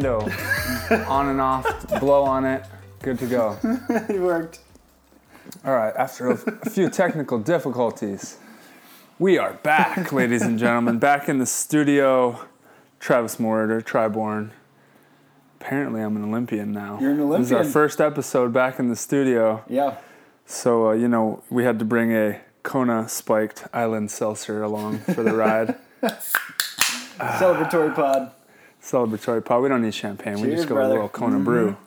on and off, blow on it, good to go. it worked. All right, after a, a few technical difficulties, we are back, ladies and gentlemen, back in the studio. Travis Mewhirter, Triborn. Apparently, I'm an Olympian now. You're an Olympian. This is our first episode back in the studio. Yeah. So, uh, you know, we had to bring a Kona spiked island seltzer along for the ride. Celebratory pod. Celebratory pod. We don't need champagne. we just go brother. a little Kona brew. Mm-hmm.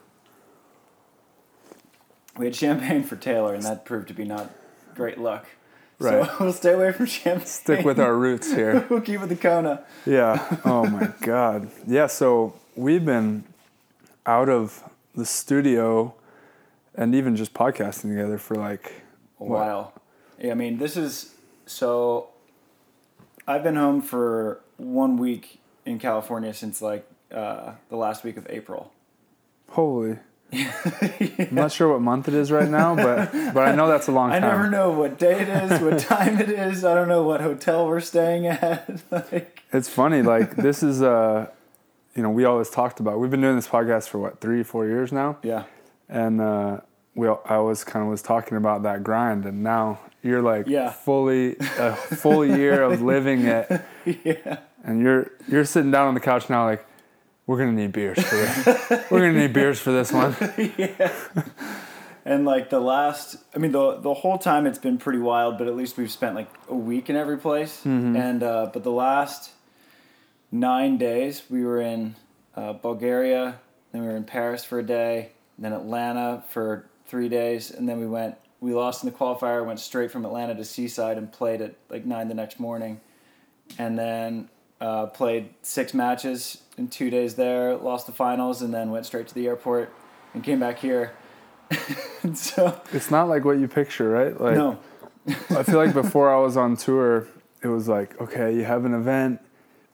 We had champagne for Taylor, and that proved to be not great luck. Right. So we'll stay away from champagne. Stick with our roots here. we'll keep with the Kona. Yeah. Oh my God. Yeah. So we've been out of the studio and even just podcasting together for like A What? while. Yeah, I mean, this is so. I've been home for one week in California since like uh, the last week of April. holy. I'm not sure what month it is right now, but but I know that's a long I never know what day it is, what time it is. I don't know what hotel we're staying at. like, It's funny. Like this is uh, you know, we always talked about. We've been doing this podcast for what three, four years now, yeah, and uh, we I was kind of was talking about that grind, and now you're like Yeah. fully a full year of living it. yeah, and you're you're sitting down on the couch now like we're gonna need beers for this we're gonna need beers for this one yeah. And like the last, I mean, the the whole time it's been pretty wild, but at least we've spent like a week in every place. Mm-hmm. And uh, but the last nine days we were in uh, Bulgaria, then we were in Paris for a day, then Atlanta for three days, and then we went. We lost in the qualifier, went straight from Atlanta to Seaside and played at like nine the next morning, and then uh, played six matches in two days there. Lost the finals, and then went straight to the airport and came back here. so it's not like what you picture right like no, i feel like before i was on tour it was like okay you have an event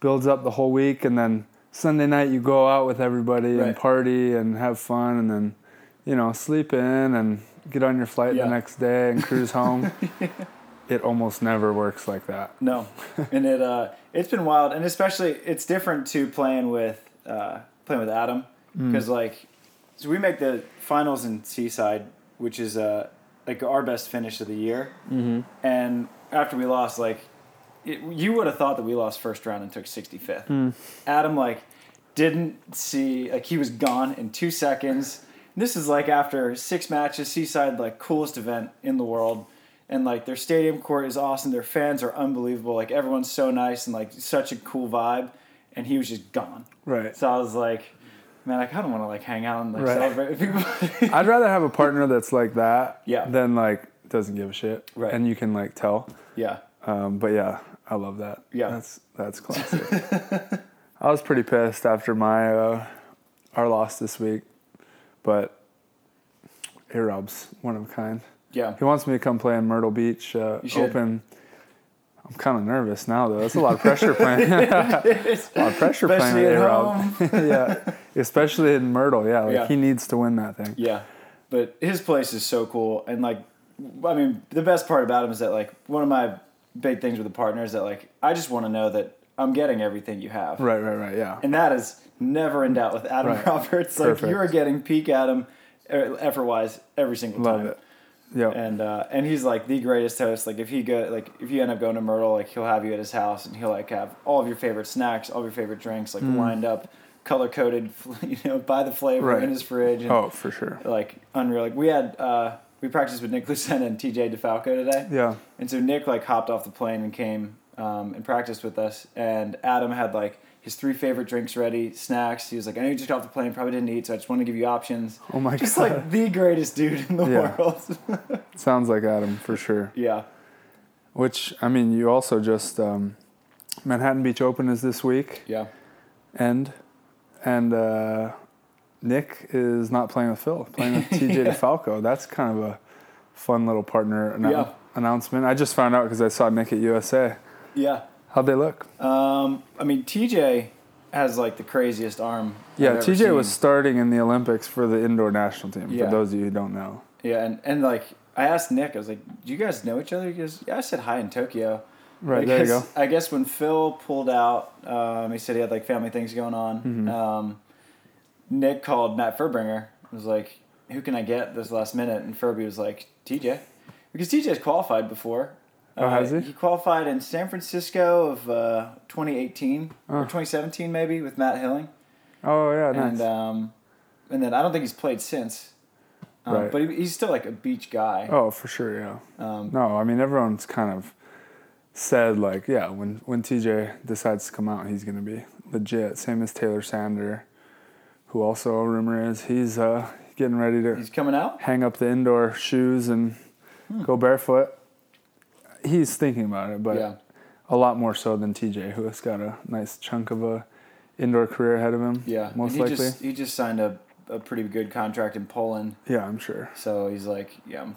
builds up the whole week and then sunday night you go out with everybody and party and have fun and then you know sleep in and get on your flight Yeah. the next day and cruise home it almost never works like that. No, and it uh, it's been wild, and especially it's different to playing with uh, playing with Adam. Because like so we make the finals in Seaside, which is uh, like our best finish of the year, mm-hmm. and after we lost, like it, you would have thought that we lost first round and took sixty fifth. Adam like didn't see like he was gone in two seconds. This is like after six matches, Seaside like coolest event in the world, and like their stadium court is awesome. Their fans are unbelievable. Like everyone's so nice and like such a cool vibe, and he was just gone. right So I was like, man, I kind of want to like hang out and like Right. celebrate with people. I'd rather have a partner that's like that Yeah. than like doesn't give a shit. Right. And you can like tell. yeah, Um, but yeah, I love that. Yeah. That's that's classic. I was pretty pissed after my uh, our loss this week, but A-Rob's one of a kind. Yeah. He wants me to come play in Myrtle Beach uh, Open. I'm kind of nervous now though. That's a lot of pressure playing. A lot of pressure Especially playing at home. yeah, especially in Myrtle. Yeah, like Yeah. he needs to win that thing. Yeah, but his place is so cool, and like, I mean, the best part about him is that like one of my big things with a partner is that like I just want to know that I'm getting everything you have, Right, right, right. Yeah. and that is never in doubt with Adam Right. Roberts. Like Perfect. you are getting peak Adam, effort wise, every single Love time. it. Yeah. And uh, and he's like the greatest host. Like if he go like if you end up going to Myrtle, like he'll have you at his house and he'll like have all of your favorite snacks, all of your favorite drinks, like lined up, color coded, you know, by the flavor Mm. Right. in his fridge. And, Oh, for sure. like unreal. Like we had uh, we practiced with Nick Lucena and TJ DeFalco today, Yeah. and so Nick like hopped off the plane and came um, and practiced with us, and Adam had like his three favorite drinks ready, snacks. He was like, I know you just got off the plane, probably didn't eat, so I just want to give you options. Oh my Just god. like the greatest dude in the Yeah. world. Sounds like Adam for sure. yeah, Which I mean, you also just um, Manhattan Beach Open is this week, yeah, and and uh, Nick is not playing with Phil, playing with TJ Yeah. DeFalco. That's kind of a fun little partner annou- Yeah. announcement. I just found out because I saw Nick at USA. yeah. How'd they look? Um, I mean, TJ has like the craziest arm. Yeah, TJ was starting in the Olympics for the indoor national team. Yeah. For those of you who don't know, Yeah, and, and like I asked Nick, I was like, "Do you guys know each other?" He goes, "Yeah, I said hi in Tokyo." Right I there you guess, go. I guess when Phil pulled out, um, he said he had like family things going on. Mm-hmm. Um, Nick called Matt Furbringer. Was like, "Who can I get this last minute?" And Furby was like, "TJ," because TJ's qualified before. Oh, has he? He qualified in San Francisco of uh, 2018 or Oh. 2017 maybe with Matt Hilling, Oh yeah, nice. and um, and then I don't think he's played since. Um, Right. But he, he's still like a beach guy. oh, for sure, yeah. Um, No, I mean everyone's kind of said like, yeah, when when TJ decides to come out, he's gonna be legit. Same as Taylor Sander, who also a rumor is he's uh, getting ready to he's coming out. hang up the indoor shoes and Hmm. go barefoot. He's thinking about it, but yeah. a lot more so than TJ, who has got a nice chunk of a indoor career ahead of him. Yeah, most and he likely. Just, he just signed a, a pretty good contract in Poland, Yeah, I'm sure. so he's like, yeah, I'm,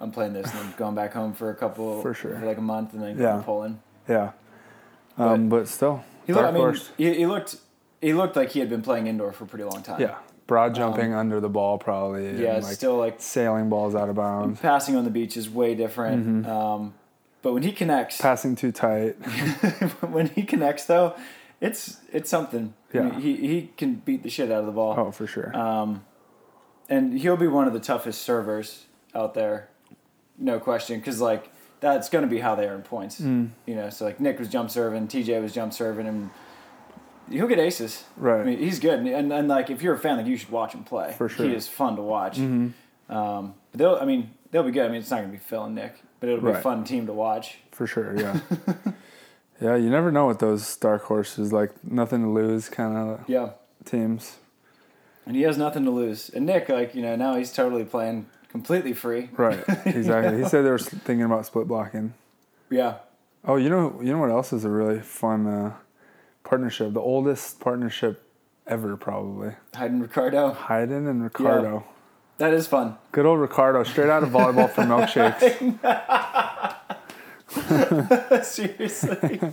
I'm playing this and I'm going back home for a couple, For sure. for like a month, and then Yeah. going to Poland. Yeah, um, but, still, He looked, I mean, he, he looked, he looked like he had been playing indoor for a pretty long time. Yeah, broad jumping under the ball probably. Um, yeah, like still like sailing balls out of bounds, passing on the beach is way different. Mm-hmm. Um, but when he connects, passing too tight. when he connects though, it's it's something. I mean, Yeah. he he can beat the shit out of the ball. Oh, for sure. Um, and he'll be one of the toughest servers out there, no question. Because like that's going to be how they earn points. Mm. You know, so like Nick was jump serving, TJ was jump serving, and he'll get aces. Right. I mean, he's good, and, and and like if you're a fan, like you should watch him play. For sure. He is fun to watch. Mm-hmm. Um, but they'll, I mean, they'll be good. I mean, it's not going to be Phil and Nick, but it'll be a fun team to watch. For sure, yeah. yeah, you never know with those dark horses, like nothing to lose kind of Yeah. teams. And he has nothing to lose. And Nick, like you know, now he's totally playing completely free. Right, exactly. he said they were thinking about split blocking. Yeah. Oh, you know, you know what else is a really fun uh, partnership? The oldest partnership ever, probably. Hayden Ricardo. Hayden and Ricardo. That is fun. Good old Ricardo, straight out of volleyball for milkshakes. Seriously.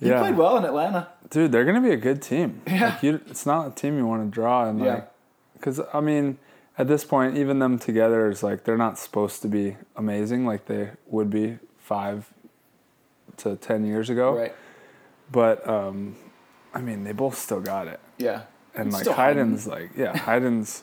He Yeah. played well in Atlanta. Dude, they're gonna be a good team. Yeah. Like you, it's not a team you want to draw, and Yeah. like, because I mean, at this point, even them together is like they're not supposed to be amazing like they would be five to ten years ago. Right. But um, I mean, they both still got it, Yeah. And like still Hayden. Like yeah, Hayden's.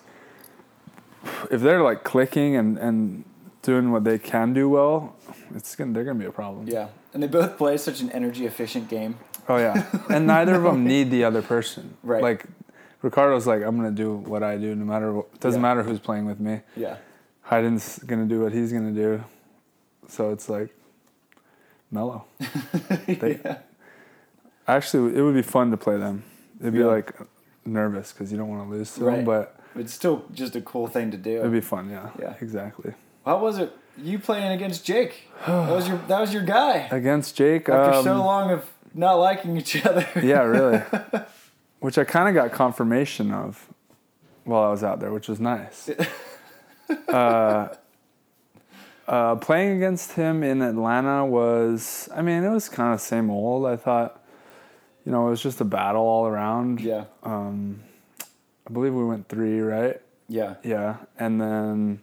If they're like clicking and and doing what they can do well, it's gonna they're gonna be a problem. Yeah. And they both play such an energy efficient game. Oh yeah, and neither of them need the other person. Right. Like Ricardo's like, I'm gonna do what I do, no matter what. Doesn't Yeah. matter who's playing with me. Yeah. Hayden's gonna do what he's gonna do. So it's like mellow. They- yeah. Actually, it would be fun to play them. It'd be Yeah. like nervous because you don't want to lose to Right. them, but It's still just a cool thing to do. it'd be fun. Yeah. Yeah. Exactly. How was it? You playing against Jake? That was your that was your guy. Against Jake. After um, so long of not liking each other. Yeah, really. which I kind of got confirmation of while I was out there, which was nice. uh, uh, playing against him in Atlanta was, I mean, it was kind of same old. I thought, you know, it was just a battle all around. Yeah. Um, I believe we went three, right? Yeah. Yeah, and then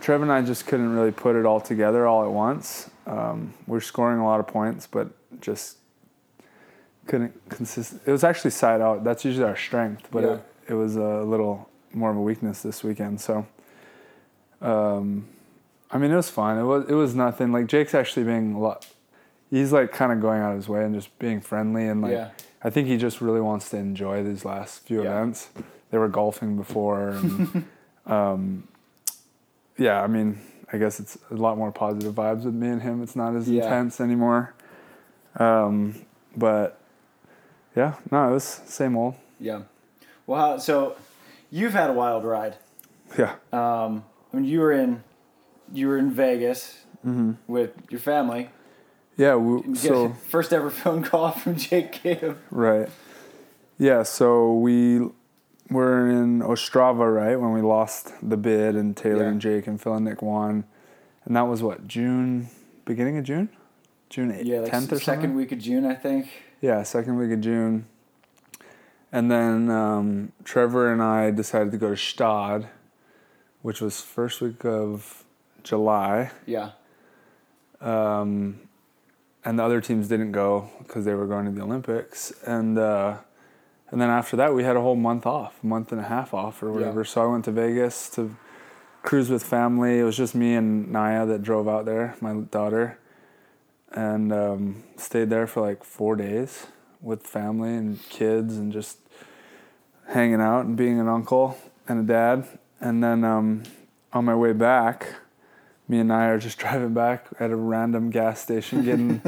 Trev and I just couldn't really put it all together all at once. Um, we're scoring a lot of points, but just couldn't consist. It was actually side out. That's usually our strength, but Yeah. it, it was a little more of a weakness this weekend. So, um, I mean, it was fine. It was it was nothing. Like Jake's actually being a lot. He's like kind of going out of his way and just being friendly and like. Yeah. I think he just really wants to enjoy these last few Yeah. events. They were golfing before, and um, yeah, I mean, I guess it's a lot more positive vibes with me and him. It's not as Yeah. intense anymore. Um, but yeah, no, it was same old. Yeah. Well, so you've had a wild ride. Yeah, Um, when you were in, you were in Vegas Mm-hmm. with your family. Yeah. We, so first ever phone call from Jake Gibb. right, yeah. So we were in Ostrava, right, when we lost the bid, and Taylor Yeah. and Jake and Phil and Nick won, and that was what June, beginning of June, June eighth, Yeah, like tenth or second something. week of June, I think. Yeah, second week of June. And then um, Trevor and I decided to go to Gstaad, which was first week of July, Yeah. um, and the other teams didn't go because they were going to the Olympics, and uh, and then after that we had a whole month off, month and a half off or whatever. Yeah. So I went to Vegas to cruise with family. It was just me and Naya that drove out there, my daughter, and um, stayed there for like four days with family and kids and just hanging out and being an uncle and a dad. And then um, on my way back, me and I are just driving back at a random gas station getting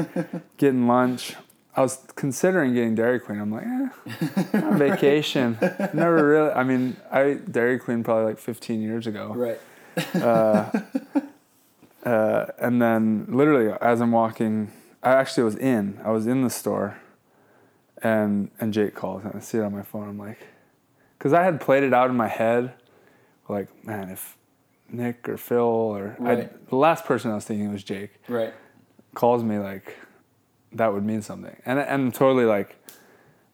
getting lunch. I was considering getting Dairy Queen. I'm like, eh, on vacation. Never really. I mean, I ate Dairy Queen probably like 15 years ago. Right. Uh, uh, and then literally as I'm walking, I actually was in. I was in the store, and and Jake calls and I see it on my phone. I'm like, because I had played it out in my head, like man, if Nick or Phil or I, the last person I was thinking was Jake Right. calls me like that would mean something and and totally like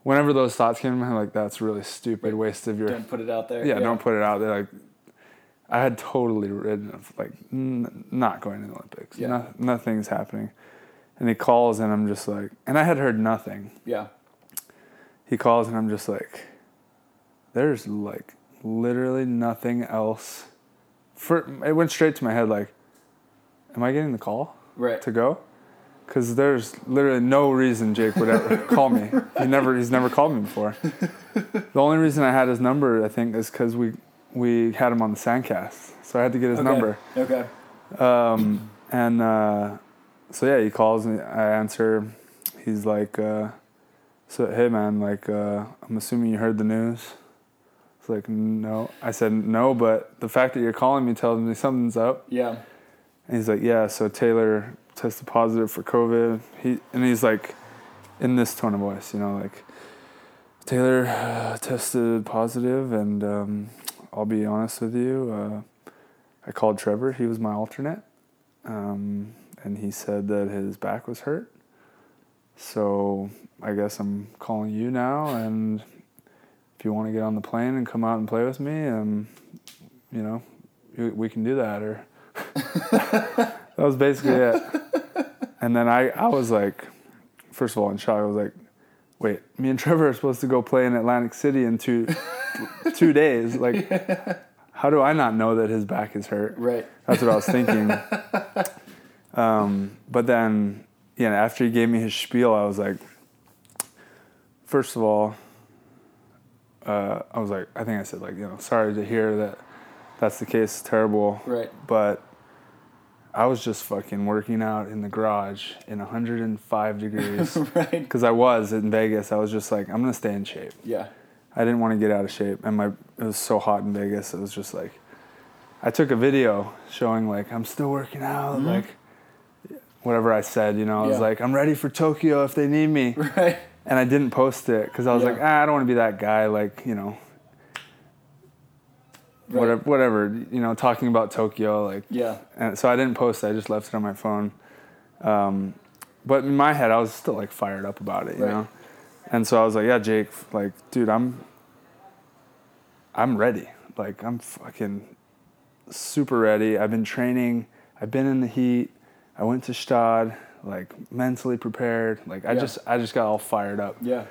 whenever those thoughts came to my head like that's really stupid waste of your Don't put it out there. yeah, don't put it out there like I had totally written of like n- not going to the Olympics Yeah. no, nothing's happening and he calls and I'm just like and I had heard nothing Yeah. he calls and I'm just like there's like literally nothing else for it went straight to my head like am I getting the call Right. to go because there's literally no reason Jake would ever call me. He never he's never called me before. The only reason I had his number I think is because we we had him on the Sandcast, so I had to get his Okay. number. Okay. Um, and uh, so yeah, he calls me. I answer. He's like, uh, "So hey man, like uh, I'm assuming you heard the news." It's like no. I said no, but the fact that you're calling me tells me something's up. Yeah. And he's like, yeah, so Taylor tested positive for COVID. He and he's like, in this tone of voice, you know, like, Taylor uh, tested positive, and um, I'll be honest with you, uh, I called Trevor. He was my alternate, um, and he said that his back was hurt. So I guess I'm calling you now, and if you want to get on the plane and come out and play with me, um, you know, we- can do that, or that was basically it. And then I, I was like, first of all, in shock. I was like, wait, me and Trevor are supposed to go play in Atlantic City in two, two days. Like, how do I not know that his back is hurt? Right. That's what I was thinking. um, but then, you know, after he gave me his spiel, I was like, first of all, uh, I was like, I think I said like, you know, sorry to hear that that's the case. Terrible Right. but I was just fucking working out in the garage in 105 degrees right. because I was in Vegas. I was just like, I'm gonna stay in shape. Yeah. I didn't want to get out of shape, and my it was so hot in Vegas. It was just like, I took a video showing like I'm still working out, like whatever I said. You know, I was Mm-hmm. Like, I'm ready for Tokyo if they need me, Right. And I didn't post it because I was Yeah. like, ah, I don't want to be that guy. Like you know. Right. Whatever, whatever, you know, talking about Tokyo, like Yeah. and so I didn't post it. I just left it on my phone. Um, but in my head, I was still like fired up about it, you Right. know. And so I was like, "Yeah, Jake, like, dude, I'm, I'm ready. Like, I'm fucking super ready. I've been training. I've been in the heat. I went to Gstaad, like, mentally prepared. Like, I Yeah. just, I just got all fired up. Yeah.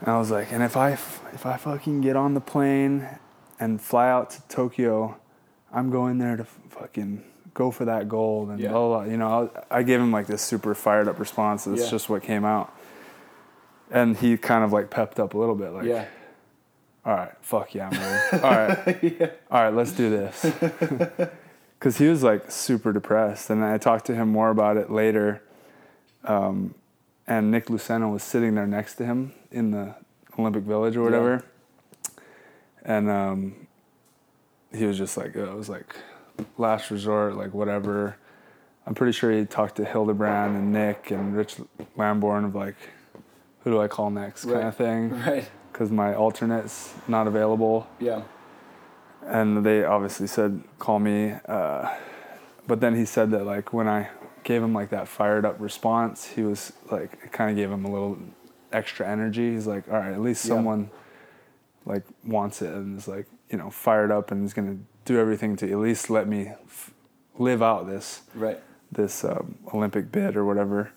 And I was like, and if I if I fucking get on the plane and fly out to Tokyo, I'm going there to fucking go for that gold and Yeah. blah, blah blah. You know, I, I gave him like this super fired up response. That's Yeah. just what came out. And he kind of like pepped up a little bit, like, yeah. all right, fuck yeah, I'm ready. all right, all right, let's do this. Because he was like super depressed, and I talked to him more about it later. Um, and Nick Lucena was sitting there next to him in the Olympic Village or whatever, and um, he was just like, "Oh, it was like last resort, like whatever. I'm pretty sure he talked to Hildebrand and Nick and Rich Lambourne of like, who do I call next, kind Right. of thing Right. because my alternate's not available. Yeah. And they obviously said, call me. Uh, but then he said that, like, when I gave him, like, that fired up response, he was, like, it kind of gave him a little extra energy. He's like, all right, at least Yeah. someone, like, wants it and is, like, you know, fired up and is going to do everything to at least let me, f- live out this Right. this um, Olympic bid or whatever.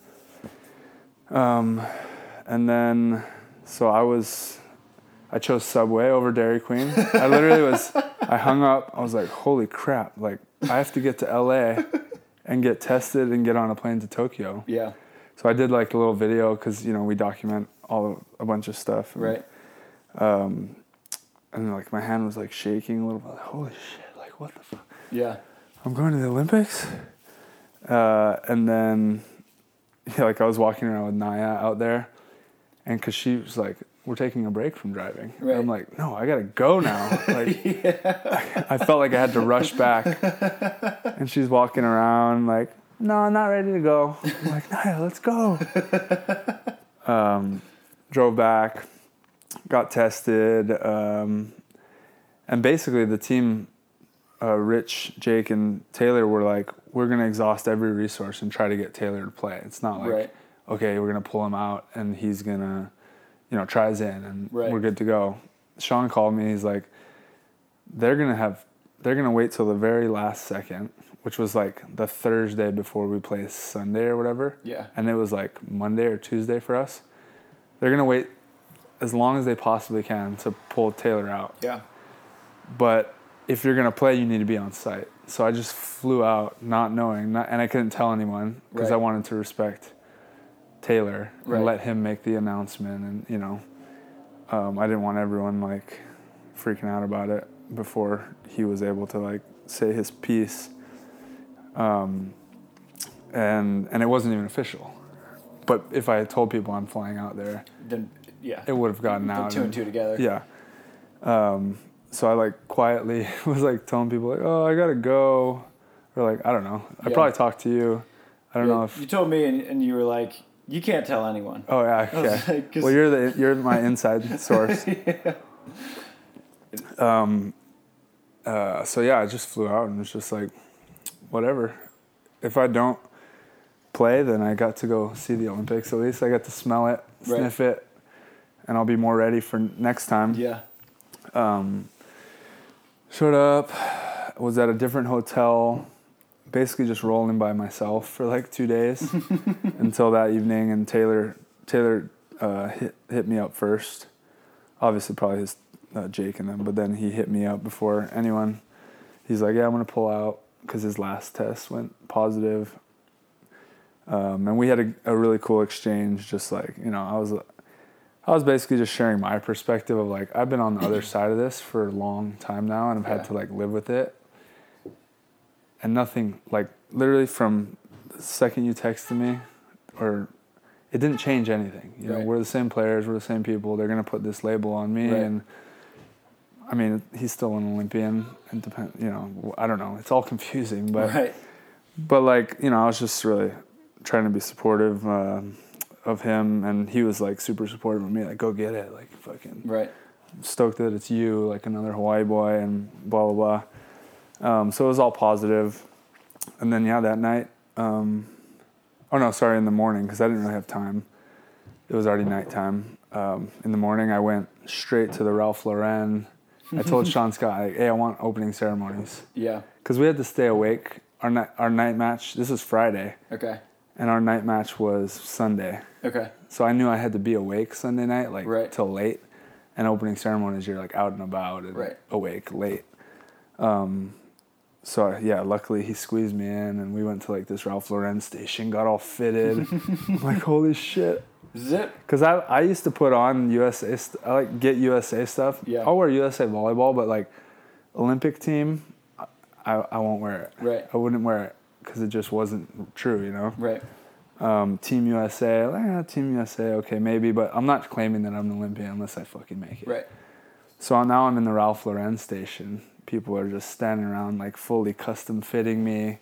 Um, and then, so I was, I chose Subway over Dairy Queen. I literally was, I hung up. I was like, holy crap! Like I have to get to LA and get tested and get on a plane to Tokyo. Yeah. So I did like a little video because you know we document all a bunch of stuff. Right. Um, and like my hand was like shaking a little bit. Like, holy shit! Like what the fuck? Yeah. I'm going to the Olympics. Uh, and then, yeah, like I was walking around with Naya out there, and because she was like, "We're taking a break from driving," and I'm like, "No, I gotta go now." Like, I felt like I had to rush back, and she's walking around like, "No, I'm not ready to go." I'm like, "Naya, let's go." um, drove back, got tested, um, and basically the team uh, Rich, Jake, and Taylor were like, we're gonna exhaust every resource and try to get Taylor to play. It's not like, Right. okay, we're gonna pull him out and he's gonna, you know, tries in and Right. we're good to go. Sean called me. He's like, they're gonna have, they're gonna wait till the very last second, which was like the Thursday before we play Sunday or whatever, Yeah. and it was like Monday or Tuesday for us. They're gonna wait as long as they possibly can to pull Taylor out Yeah. but if you're gonna play, you need to be on site. So I just flew out, not knowing, not, and I couldn't tell anyone because I wanted to respect Taylor Right. and let him make the announcement. And you know, um, I didn't want everyone like freaking out about it before he was able to like say his piece. Um, and and it wasn't even official. But if I had told people I'm flying out there, Then yeah. it would have gotten Put out. two and two together. Yeah. Um, so I like quietly was like telling people like, oh, I gotta go, or like I don't know. I Yeah. probably talked to you. I don't know if. you told me and, and you were like, you can't tell anyone. Oh yeah. Okay. like, well, you're the you're my inside source. Um. Uh. So yeah, I just flew out and was just like, whatever. If I don't play, then I got to go see the Olympics. At least I got to smell it, Right. sniff it, and I'll be more ready for next time. yeah. Um, showed up, was at a different hotel, basically just rolling by myself for like two days until that evening. And Taylor Taylor uh, hit hit me up first. Obviously, probably his uh, Jake and them, but then he hit me up before anyone. He's like, "Yeah, I'm gonna pull out because his last test went positive." Um, and we had a, a really cool exchange. Just like you know, I was I was basically just sharing my perspective of like I've been on the other side of this for a long time now, and I've Yeah. had to like live with it. And nothing like literally from the second you texted me, or it didn't change anything. You know, Right. we're the same players, we're the same people. They're gonna put this label on me, Right. and I mean he's still an Olympian, and depend. You know, I don't know. It's all confusing, but right. but like you know, I was just really trying to be supportive um of him, and he was like super supportive of me. Like, go get it, like fucking Right. stoked that it's you, like another Hawaii boy, and blah blah blah. Um, so it was all positive. And then yeah, that night, um, oh no, sorry, in the morning because I didn't really have time. It was already nighttime. Um, in the morning, I went straight to the Ralph Lauren. I told Sean Scott, like, "Hey, I want opening ceremonies." Yeah. because we had to stay awake. Our night, our night match. This is Friday, Okay. and our night match was Sunday. Okay. So I knew I had to be awake Sunday night, like Right. till late. And opening ceremonies, you're like out and about and Right. awake late. Um, so yeah, luckily he squeezed me in, and we went to like this Ralph Lauren station, got all fitted. I'm like holy shit. Zip. Cause I I used to put on USA st- I like get USA stuff. Yeah. I'll wear USA volleyball, but like Olympic team, I I won't wear it. Right. I wouldn't wear it because it just wasn't true, you know. Right. Um, Team USA, like, eh, Team USA, okay, maybe, but I'm not claiming that I'm an Olympian unless I fucking make it. Right. So now I'm in the Ralph Lauren station. People are just standing around, like fully custom fitting me,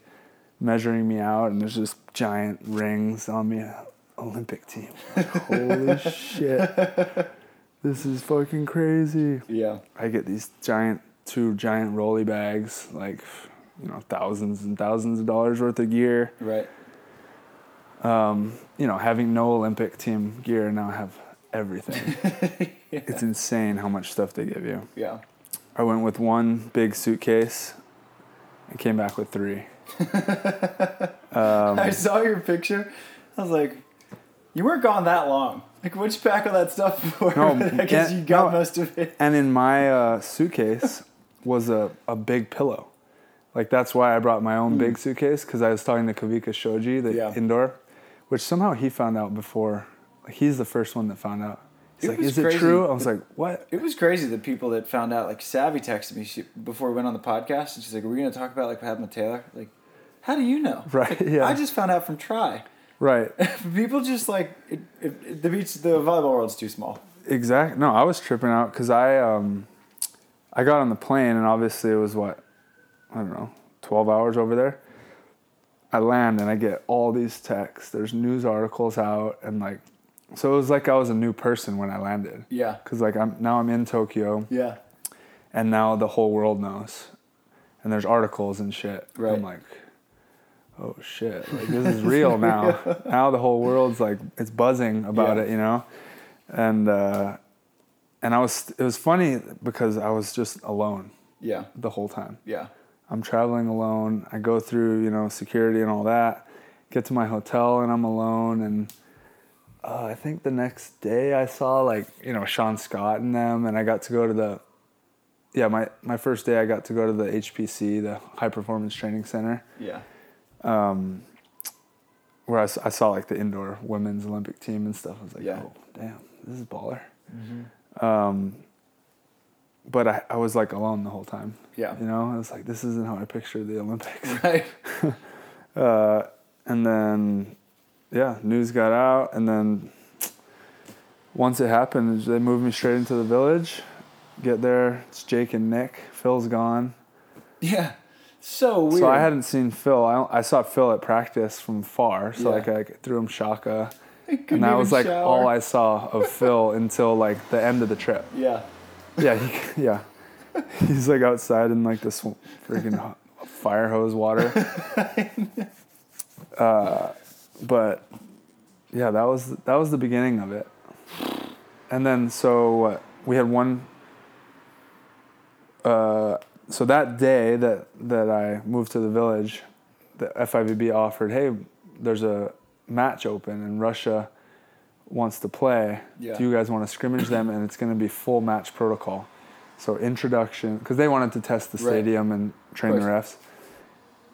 measuring me out, and there's just giant rings on me. Olympic team. Like, Holy shit. This is fucking crazy. Yeah. I get these giant, two giant rolly bags, like, you know, thousands and thousands of dollars worth of gear Right. um, you know, having no Olympic team gear, now I have everything. It's insane how much stuff they give you. Yeah. I went with one big suitcase and came back with three. Um, I saw your picture. I was like, you weren't gone that long. Like, what'd you pack all that stuff for? No, I guess you got no. most of it. And in my uh, suitcase was a, a big pillow. Like that's why I brought my own big suitcase because I was talking to Kavika Shoji, the Hmm. Yeah. indoor, which somehow he found out before. Like he's the first one that found out. He's It like, "Is it crazy. true?" I was like, "What?" It was crazy the people that found out. Like Savvy texted me she, before we went on the podcast, and she's like, "Are we gonna talk about like what happened with Taylor?" Like, how do you know? Right, Like, yeah. I just found out from Tri. Right. people just like it, it, it- the beach. The volleyball world's too small. Exact. No, I was tripping out because I um, I got on the plane and obviously it was what, I don't know, twelve hours over there. I land and I get all these texts. There's news articles out and like, so it was like I was a new person when I landed. Yeah. Cause like I'm now I'm in Tokyo Yeah. and now the whole world knows, and there's articles and shit. Right. I'm like, oh shit, like this is real now. now the whole world's like it's buzzing about Yeah. it, you know, and uh, and I was it was funny because I was just alone Yeah. the whole time. Yeah. I'm traveling alone. I go through you know security and all that. Get to my hotel and I'm alone and. Uh, I think the next day I saw like you know Sean Scott and them, and I got to go to the yeah, my, my first day I got to go to the HPC, the High Performance Training Center, Yeah. where I saw like the indoor women's Olympic team and stuff. I was like, Yeah. oh, damn, this is baller. Um, but I, I was like alone the whole time. Yeah. You know, I was like, this isn't how I pictured the Olympics. Right. Uh, and then, yeah, news got out. And then once it happened, they moved me straight into the village. Get there, it's Jake and Nick. Phil's gone. Yeah. So weird. So I hadn't seen Phil. I, I saw Phil at practice from far. So Yeah. like I threw him shaka, and that was like shower. all I saw of Phil until like the end of the trip. Yeah. Yeah, he, yeah. He's like outside in like this freaking fire hose water. Uh, but yeah, that was that was the beginning of it. And then so we had one. Uh, so that day that that I moved to the village, the FIVB offered, hey, there's a match open and Russia wants to play. Yeah. Do you guys want to scrimmage them? And it's going to be full match protocol. So introduction, because they wanted to test the Right. stadium and train the refs.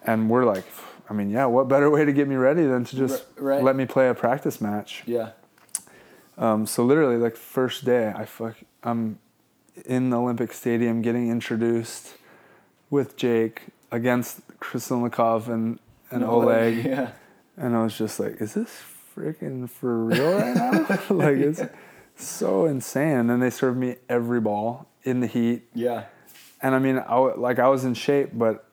And we're like, I mean, yeah, what better way to get me ready than to just right. let me play a practice match? Yeah. Um, so literally, like first day, I fuck, I'm in the Olympic Stadium getting introduced with Jake against Krasilnikov and and Oleg, Yeah. and I was just like, is this freaking for real right now? like it's so insane. And they served me every ball in the heat, Yeah. and I mean, I like I was in shape, but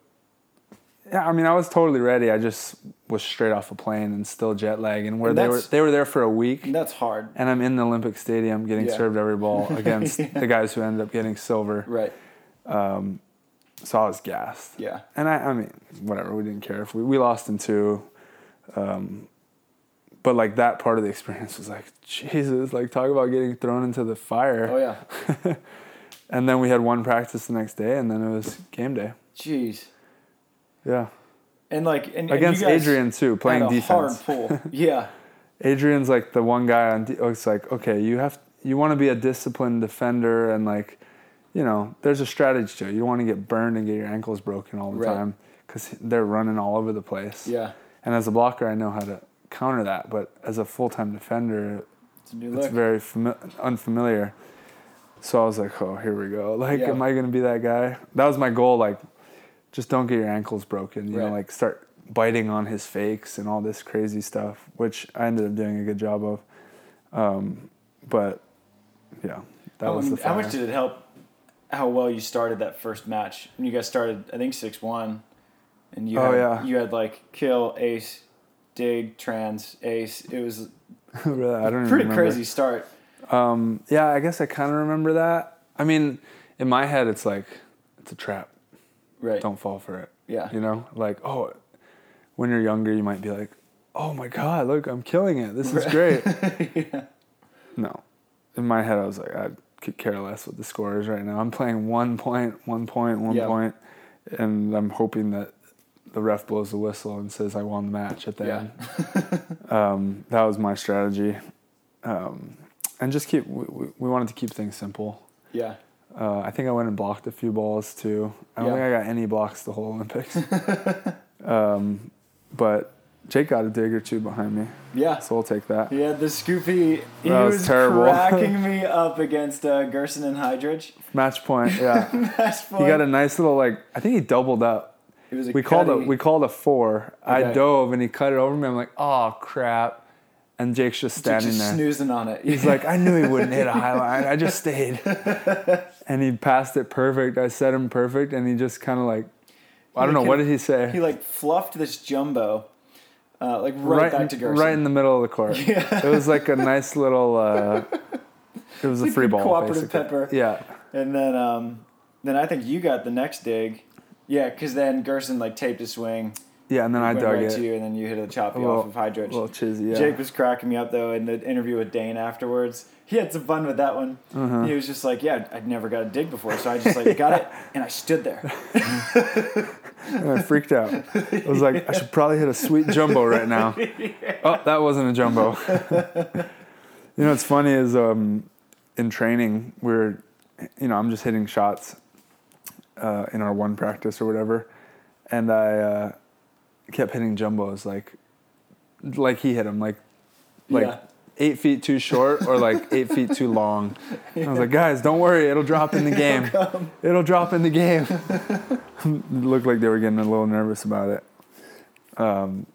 yeah, I mean, I was totally ready. I just was straight off a plane and still jet lag, and where And they were they were there for a week. That's hard. And I'm in the Olympic Stadium getting Yeah. served every ball against the guys who ended up getting silver. Right. So I was gassed. Yeah. And I, I mean, whatever, we didn't care if we, we lost in two. Um, but like that part of the experience was like, Jesus, like talk about getting thrown into the fire. Oh yeah. And then we had one practice the next day and then it was game day. Jeez. Yeah. And like and, and Against guys Adrian too, playing defense. Hard pull. Yeah. Adrian's like the one guy on. De- it's like okay, you have you want to be a disciplined defender and like, you know, there's a strategy to it. You don't want to get burned and get your ankles broken all the Right. time because they're running all over the place. Yeah. And as a blocker, I know how to counter that, but as a full time defender, It's a new it's very fami- unfamiliar. So I was like, oh, here we go. Like, Yeah. am I gonna be that guy? That was my goal. Like, just don't get your ankles broken. You know, like start biting on his fakes and all this crazy stuff, which I ended up doing a good job of. Um, but yeah, that was the. how much did it help? How well you started that first match? When you guys started, I think six one, and you Oh, had, yeah. you had like kill ace, dig trans ace. It was really, I don't pretty remember. crazy start. Um, yeah, I guess I kind of remember that. I mean, in my head, it's like it's a trap. Right. Don't fall for it. Yeah. You know, like oh, when you're younger, you might be like, oh my god, look, I'm killing it. This is great. yeah. No, in my head, I was like, I could care less what the score is right now. I'm playing one point, one point, one Yeah. point, and I'm hoping that the ref blows the whistle and says I won the match at the Yeah. end. um, that was my strategy, um, and just keep. We- we wanted to keep things simple. Yeah. Uh, I think I went and blocked a few balls too. I don't Yeah. think I got any blocks the whole Olympics. um, but Jake got a dig or two behind me, Yeah. so we'll take that. Yeah, the Scoopy, he That was was, terrible. cracking me up against uh, Gerson and Heidrich. Match point, yeah. That's he got a nice little like. I think he doubled up. It was a We called a we called a four. I dove and he cut it over me. I'm like, oh crap, and Jake's just standing just there. snoozing on it. He's like, I knew he wouldn't hit a high line. I just stayed. And he passed it perfect. I set him perfect, and he just kind of like, I don't know, what did he say? he like fluffed this jumbo, uh, like right, back in, to Gerson. right in the middle of the court. It was like a nice little, uh, it was a free ball. cooperative basically. pepper. Yeah. And then, um, then I think you got the next dig. Yeah, because then Gerson like taped his swing, Yeah, and then I went dug right it. to you, and then you hit a choppy A little- off of. A little chizzy, yeah. Jake was cracking me up though in the interview with Dain afterwards. He had some fun with that one. Uh-huh. He was just like, "Yeah, I'd never got a dig before, so I just like got it and I stood there." And I freaked out. I was like, I should probably hit a sweet jumbo right now. Oh, that wasn't a jumbo. you know, what's funny is um, in training, we're, you know, I'm just hitting shots uh, in our one practice or whatever, and I uh, kept hitting jumbos like, like he hit him, like, like Yeah. eight feet too short or like eight feet too long. And I was like, guys, don't worry, it'll drop in the game. It'll drop in the game. looked like they were getting a little nervous about it. Um,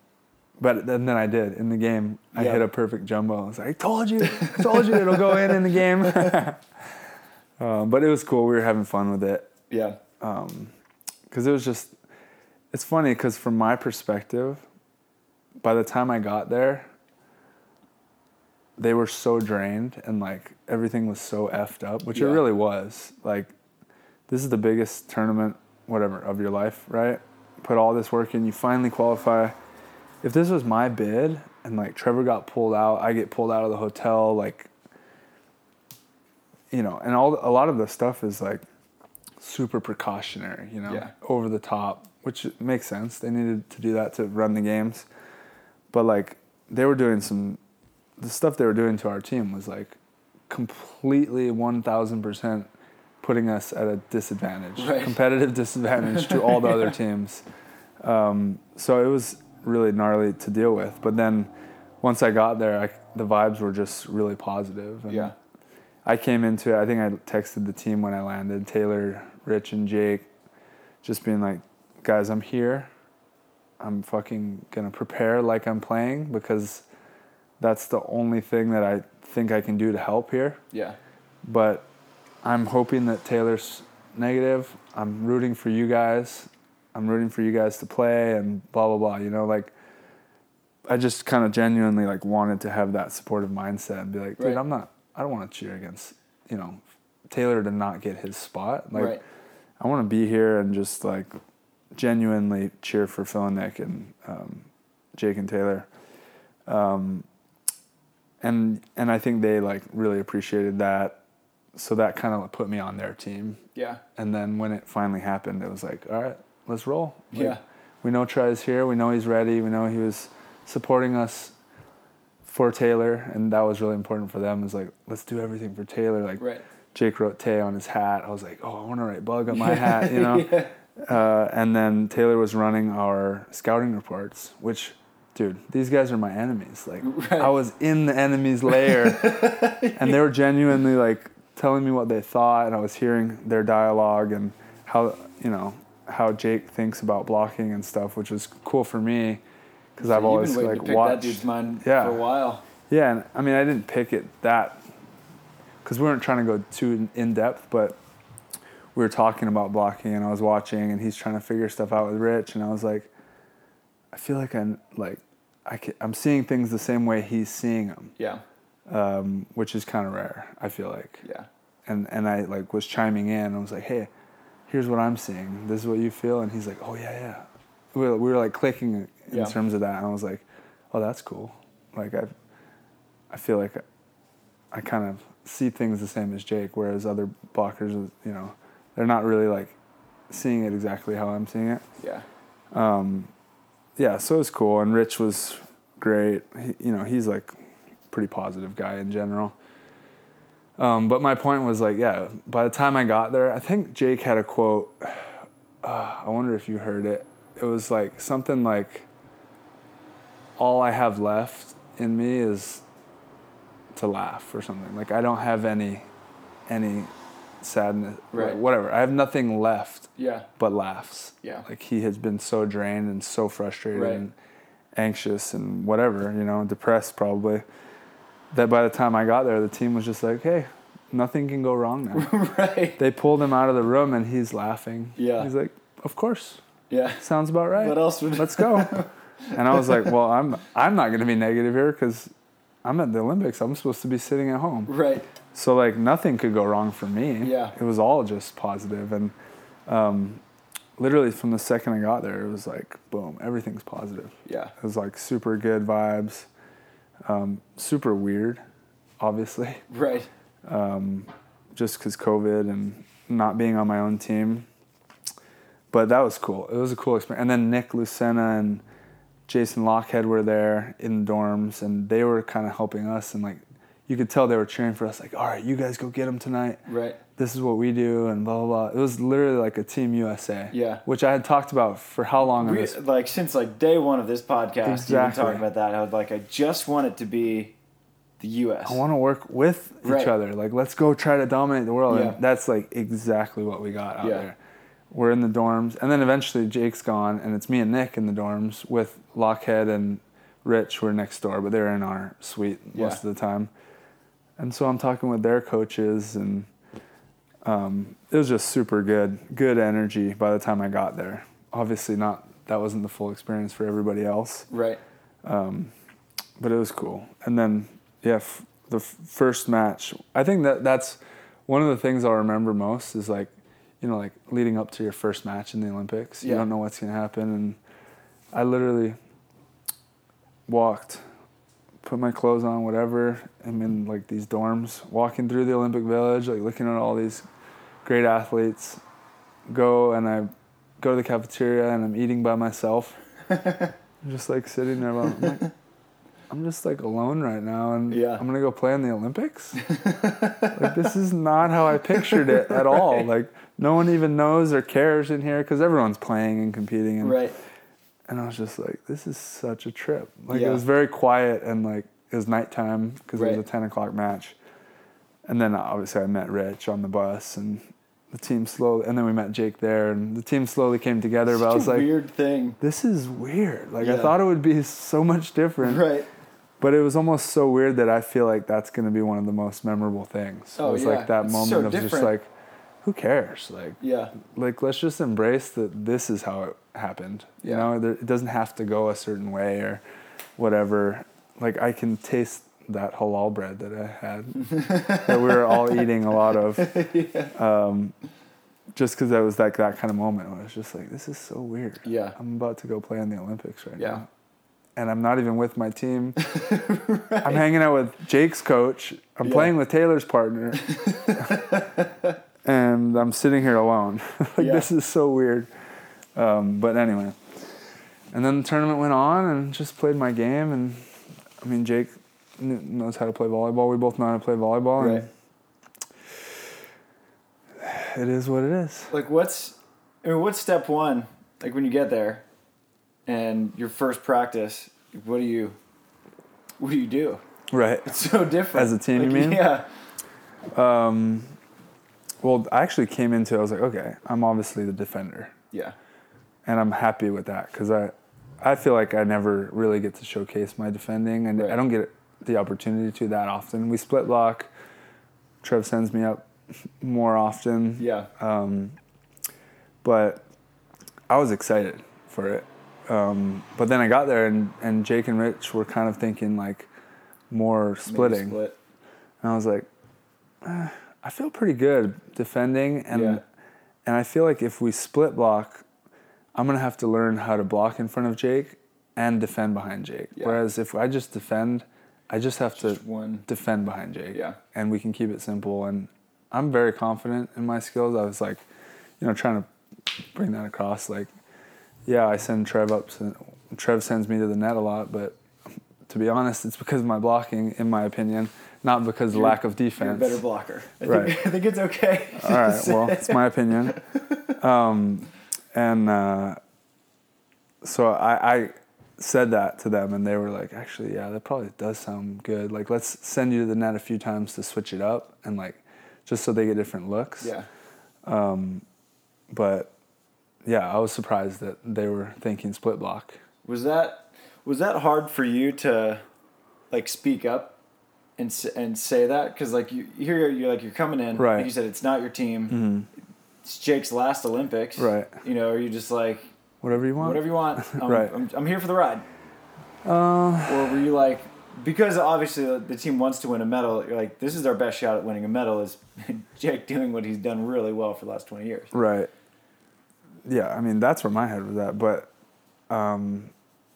but then, then I did in the game. I Yeah. hit a perfect jumbo. I was like, I told you, I told you it'll go in in the game. um, but it was cool. We were having fun with it Yeah. because it was just. It's funny because from my perspective, by the time I got there, they were so drained and like everything was so effed up, which it really was. Like, this is the biggest tournament, whatever, of your life, right? Put all this work in, you finally qualify. If this was my bid and like Trevor got pulled out, I get pulled out of the hotel, like, you know, and all a lot of the stuff is like super precautionary, you know, Yeah. over the top, which makes sense. They needed to do that to run the games, but like they were doing some, the stuff they were doing to our team was like completely one thousand percent putting us at a disadvantage, Right. competitive disadvantage to all the other teams. Um, so it was really gnarly to deal with. But then once I got there, I, the vibes were just really positive. And Yeah. I came into it. I think I texted the team when I landed, Taylor, Rich, and Jake, just being like, guys, I'm here. I'm fucking gonna prepare like I'm playing because that's the only thing that I think I can do to help here. Yeah. But I'm hoping that Taylor's negative. I'm rooting for you guys. I'm rooting for you guys to play and blah blah blah. You know, like I just kind of genuinely like wanted to have that supportive mindset and be like, dude, Right. I'm not. I don't want to cheer against you know Taylor to not get his spot. Like right. I want to be here and just like genuinely cheer for Phil and Nick and um, Jake and Taylor. Um, and and I think they like really appreciated that. So that kind of put me on their team. Yeah. And then when it finally happened, it was like, all right, let's roll. Like, Yeah. We know Trey's here. We know he's ready. We know he was supporting us for Taylor, and that was really important for them. Is like, let's do everything for Taylor. Like, Right. Jake wrote Tay on his hat. I was like, oh, I want to write Bug on my hat, you know? Uh, and then Taylor was running our scouting reports, which, dude, these guys are my enemies. Like, Right. I was in the enemy's lair, and they were genuinely like telling me what they thought, and I was hearing their dialogue and how, you know, how Jake thinks about blocking and stuff, which was cool for me because I've always like watched. that dude's mind Yeah. for a while. Yeah, and I mean, I didn't pick it that because we weren't trying to go too in depth, but we were talking about blocking, and I was watching, and he's trying to figure stuff out with Rich, and I was like, I feel like I'm like, I can, I'm seeing things the same way he's seeing them, Yeah. um, which is kind of rare. I feel like, Yeah. and and I like was chiming in. I was like, hey, here's what I'm seeing. This is what you feel, and he's like, oh yeah, yeah. We were, we were like clicking in Yeah. terms of that, and I was like, oh, that's cool. Like I, I feel like I kind of see things the same as Jake, whereas other blockers, you know, they're not really like seeing it exactly how I'm seeing it. Yeah. Um, yeah, so it was cool, and Rich was great. He, you know, he's like pretty positive guy in general. Um, but my point was like, yeah. By the time I got there, I think Jake had a quote. Uh, I wonder if you heard it. It was like something like, "All I have left in me is to laugh," or something. Like I don't have any, any sadness, Right. whatever. I have nothing left Yeah. but laughs. Yeah. Like he has been so drained and so frustrated Right. and anxious and whatever, you know, depressed probably. That by the time I got there, the team was just like, "Hey, nothing can go wrong now." right. they pulled him out of the room and he's laughing. Yeah. He's like, "Of course, Yeah. sounds about right. What else would? Let's go." and I was like, "Well, I'm I'm not going to be negative here because I'm at the Olympics. I'm supposed to be sitting at home." Right. So like nothing could go wrong for me. Yeah. It was all just positive and um, literally from the second I got there, it was like boom, everything's positive. Yeah. It was like super good vibes, um, super weird, obviously, Right. um, just because COVID and not being on my own team. But that was cool. It was a cool experience. And then Nick Lucena and Jason Lochhead were there in the dorms, and they were kind of helping us. And like, you could tell they were cheering for us. Like, all right, you guys go get him tonight. Right. This is what we do, and blah blah blah. It was literally like a Team USA. Yeah. Which I had talked about for how long? We, this like since like day one of this podcast, you've been Exactly. talking about that. I was like, I just want it to be the U.S. I want to work with Right. each other. Like, let's go try to dominate the world. Yeah. And that's like exactly what we got out Yeah. there. We're in the dorms, and then eventually Jake's gone, and it's me and Nick in the dorms with Lochhead and Rich, who are next door, but they're in our suite most Yeah. of the time. And so I'm talking with their coaches, and um, it was just super good, good energy by the time I got there. Obviously, not that wasn't the full experience for everybody else right. um, but it was cool. And then, yeah, f- the f- first match. I think that that's one of the things I'll remember most is like, you know, like leading up to your first match in the Olympics. You Yeah. don't know what's gonna happen, and I literally walked, put my clothes on, whatever. I'm in like these dorms, walking through the Olympic Village, like looking at all these great athletes. Go and I go to the cafeteria and I'm eating by myself. I'm just like sitting there. I'm like, I'm just like alone right now, and Yeah. I'm gonna go play in the Olympics. like this is not how I pictured it at all. Like no one even knows or cares in here because everyone's playing and competing, and Right. And I was just like, this is such a trip. Like Yeah. it was very quiet and like it was nighttime because it was a ten o'clock match, and then obviously I met Rich on the bus and. The team slowly, and then we met Jake there, and the team slowly came together. but I was a like, weird thing. this is weird. Like I thought it would be so much different, Right. but it was almost so weird that I feel like that's going to be one of the most memorable things. Oh, it was yeah. like that moment so of just different. like, who cares? Like, Yeah. like let's just embrace that this is how it happened. You Yeah. know, there, it doesn't have to go a certain way or whatever. Like I can taste that halal bread that I had that we were all eating a lot of. Um, just because that was like that kind of moment. Where I was just like, this is so weird. Yeah. I'm about to go play in the Olympics right Yeah. now. And I'm not even with my team. I'm hanging out with Jake's coach. I'm Yeah. playing with Taylor's partner. And I'm sitting here alone. like Yeah. this is so weird. Um, but anyway. And then the tournament went on and just played my game and I mean Jake kn- knows how to play volleyball. We both know how to play volleyball Right. and it is what it is. Like, what's, I mean, what's step one? Like when you get there, and your first practice, what do you, what do you do? Right. It's so different. As a team, you mean? Yeah. Um, well, I actually came into it. I was like, okay, I'm obviously the defender, Yeah. and I'm happy with that because I, I feel like I never really get to showcase my defending, and Right. I don't get the opportunity to that often. We split block. Trev sends me up more often. Yeah. Um, but I was excited for it. Um, but then I got there, and, and Jake and Rich were kind of thinking like more splitting. Split. And I was like, "Eh, I feel pretty good defending, and Yeah. and I feel like if we split block, I'm gonna have to learn how to block in front of Jake and defend behind Jake. Yeah. Whereas if I just defend, I just have to one. defend behind Jake. Yeah. And we can keep it simple. And I'm very confident in my skills. I was like, you know, trying to bring that across. Like, yeah, I send Trev up. To, Trev sends me to the net a lot, but to be honest, it's because of my blocking, in my opinion, not because You're- lack of You're a defense. better blocker. I Right. think, I think it's okay. All right. Well, it's my opinion. Um, and uh, so I, I said that to them, and they were like, "Actually, yeah, that probably does sound good. Like, let's send you to the net a few times to switch it up, and like, just so they get different looks." yeah. Um, But yeah, I was surprised that they were thinking split block. Was that was that hard for you to like speak up and and say that because like you here you're like you're coming in Right. like you said it's not your team it's Jake's last Olympics Right. you know are you just like Whatever you want. whatever you want I'm, Right. I'm, I'm here for the ride Uh, or were you like because obviously the, team wants to win a medal you're like this is our best shot at winning a medal is Jake doing what he's done really well for the last 20 years Right. Yeah, I mean that's where my head was at, but um,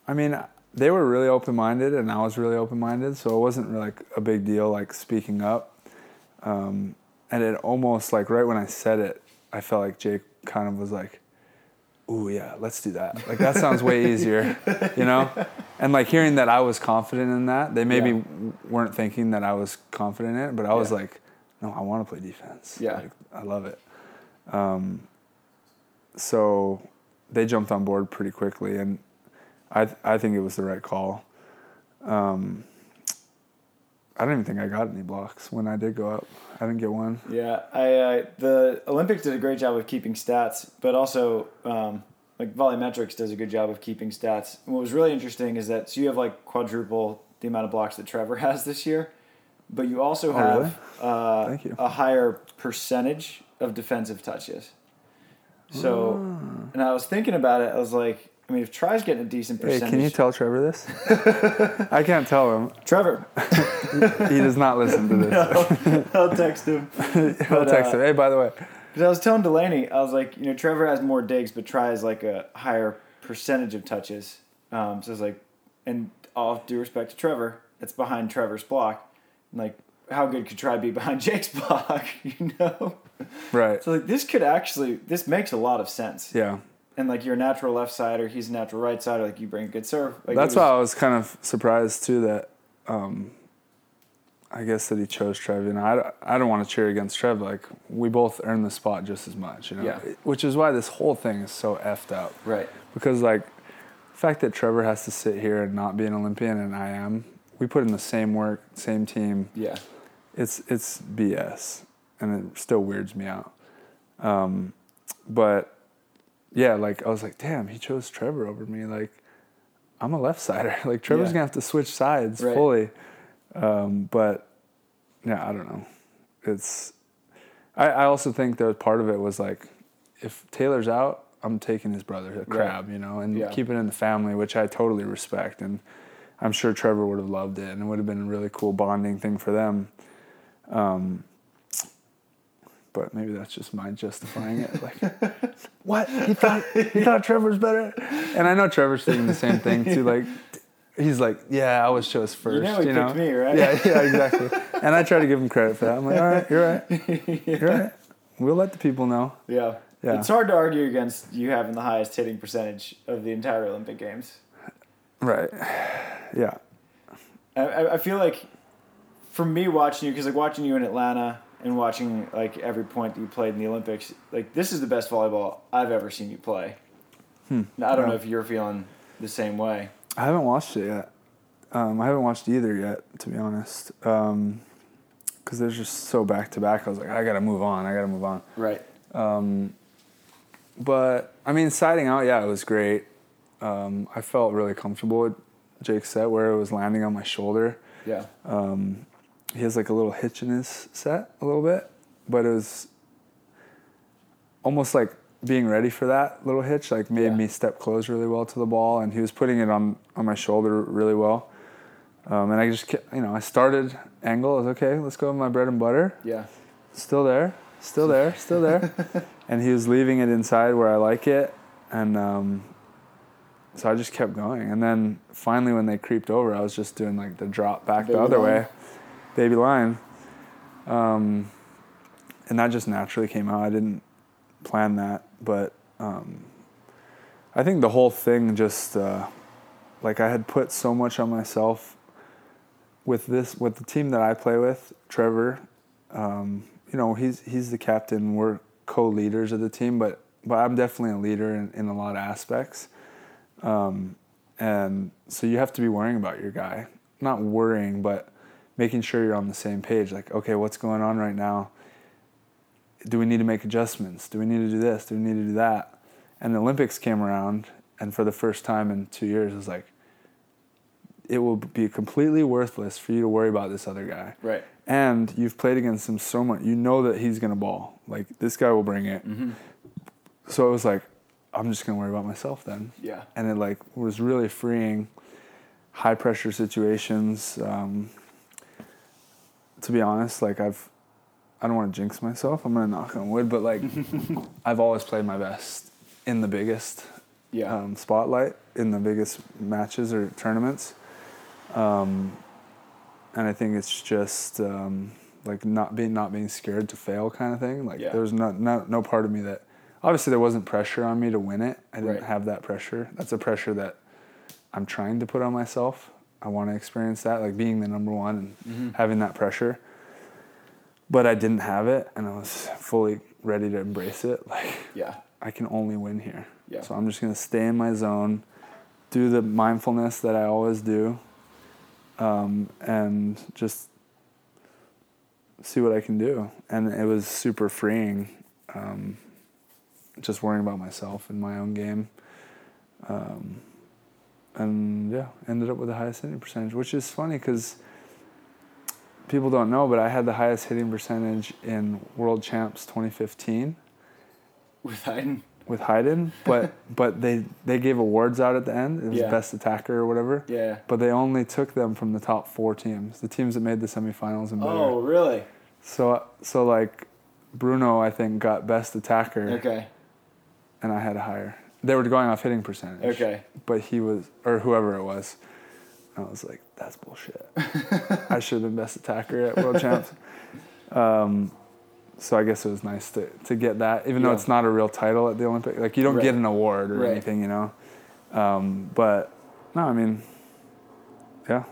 I mean they were really open minded, and I was really open minded, so it wasn't really like a big deal like speaking up. Um, and it almost like right when I said it, I felt like Jake kind of was like, "Ooh, yeah, let's do that." Like that sounds way easier, you know. And like hearing that I was confident in that, they maybe Yeah. weren't thinking that I was confident in it, but I was Yeah. like, "No, I want to play defense. Yeah. like, I love it." Um, so they jumped on board pretty quickly, and I I think it was the right call. Um, I don't even think I got any blocks when I did go up. I didn't get one. Yeah, I uh, the Olympics did a great job of keeping stats, but also um, like VolleyMetrics does a good job of keeping stats. And what was really interesting is that so you have like quadruple the amount of blocks that Trevor has this year, but you also Oh, have really? uh, you. a higher percentage of defensive touches. So, Ah. and I was thinking about it. I was like, I mean, if Tri's getting a decent percentage. Hey, can you tell Trevor this? I can't tell him. Trevor, He does not listen to this. I'll text him. I'll But, text uh, him. Hey, by the way, Because I was telling Delaney, I was like, you know, Trevor has more digs, but Tri has like a higher percentage of touches. Um, so I was like, and all due respect to Trevor, it's behind Trevor's block. And like, how good could Try be behind Jake's block? You know. right? So like, this could actually, this makes a lot of sense. Yeah, And like, you're a natural left side or he's a natural right sider. Like, you bring a good serve. Like, that's was- why I was kind of surprised too that. Um, I guess that he chose Trev. You know, I, I don't want to cheer against Trev. Like we both earn the spot just as much. You know, Yeah. which is why this whole thing is so effed up. Right. because like the fact that Trevor has to sit here and not be an Olympian and I am, we put in the same work, same team. Yeah. It's it's BS, and it still weirds me out. Um, but yeah, like I was like, damn, he chose Trevor over me. Like I'm a left sider. Like Trevor's Yeah. gonna have to switch sides Right. fully. Um, but yeah, I don't know. It's I, I also think that part of it was like if Taylor's out, I'm taking his brother to Crabb, you know, and Yeah. keep it in the family, which I totally respect. And I'm sure Trevor would have loved it and it would have been a really cool bonding thing for them. Um, but maybe that's just my justifying it. Like, what? He thought he thought Trevor's better, and I know Trevor's thinking the same thing too. Like, he's like, yeah, I was chose first. You know he picked me, right? Yeah, yeah, exactly. and I try to give him credit for that. I'm like, all right, you're right, you're right. We'll let the people know. Yeah. Yeah. It's hard to argue against you having the highest hitting percentage of the entire Olympic Games. Right. Yeah. I- I, I feel like for me watching you, because like watching you in Atlanta and watching like every point that you played in the Olympics, like this is the best volleyball I've ever seen you play. Hmm. Now, I don't know if you're feeling the same way. I haven't watched it yet. Um, I haven't watched either yet, to be honest. Because they're just so back to back. I was like, I gotta move on. I gotta move on. Right. Um, but I mean, siding out, yeah, it was great. Um, I felt really comfortable with Jake's set where it was landing on my shoulder. Yeah. Um, he has like a little hitch in his set a little bit, but it was almost like being ready for that little hitch, like made Yeah. me step close really well to the ball, and he was putting it on on my shoulder really well. Um, and I just, kept, you know, I started angle. I was okay. Let's go with my bread and butter. Yeah. Still there, still there, still there. and he was leaving it inside where I like it, and um, so I just kept going. And then finally, when they creeped over, I was just doing like the drop back the other line. way, baby lion. Um, and that just naturally came out. I didn't plan that, but um, I think the whole thing just uh, like I had put so much on myself with this with the team that I play with, Trevor. Um, you know, he's he's the captain. We're co-leaders of the team, but but I'm definitely a leader in, in a lot of aspects. Um, and so you have to be worrying about your guy, not worrying, but making sure you're on the same page. Like, okay, what's going on right now? Do we need to make adjustments? Do we need to do this? Do we need to do that? And the Olympics came around, and for the first time in two years, it was like, it will be completely worthless for you to worry about this other guy. Right. And you've played against him so much, you know that he's gonna ball. Like this guy will bring it. Mm-hmm. So it was like, I'm just gonna worry about myself then. Yeah. And it like was really freeing. High pressure situations. Um, to be honest, like I've, I don't want to jinx myself. I'm gonna knock on wood, but like, I've always played my best in the biggest Yeah. um, spotlight in the biggest matches or tournaments. Um, and I think it's just um, like not being not being scared to fail kind of thing. Like Yeah. there was no, no no part of me that obviously there wasn't pressure on me to win it. I didn't Right. have that pressure. That's a pressure that I'm trying to put on myself. I want to experience that, like being the number one and Mm-hmm. having that pressure. But I didn't have it, and I was fully ready to embrace it. Like yeah. I can only win here. Yeah. So I'm just gonna stay in my zone, do the mindfulness that I always do, um, and just see what I can do. And it was super freeing, um, just worrying about myself and my own game. Um, and yeah, ended up with the highest hitting percentage, which is funny because people don't know, but I had the highest hitting percentage in World Champs 2015 With Hyden. with Hyden, but but they they gave awards out at the end. It was Yeah. best attacker or whatever. Yeah. But they only took them from the top four teams, the teams that made the semifinals and better. Oh, really? So so like Bruno, I think got best attacker, Okay. and I had a higher. They were going off hitting percentage. Okay. But he was, or whoever it was. I was like, that's bullshit. I should have been best attacker at World Champs. Um, so I guess it was nice to, to get that, even though it's not a real title at the Olympic. Like you don't Right. get an award or Right. anything, you know. Um, but no, I mean, yeah,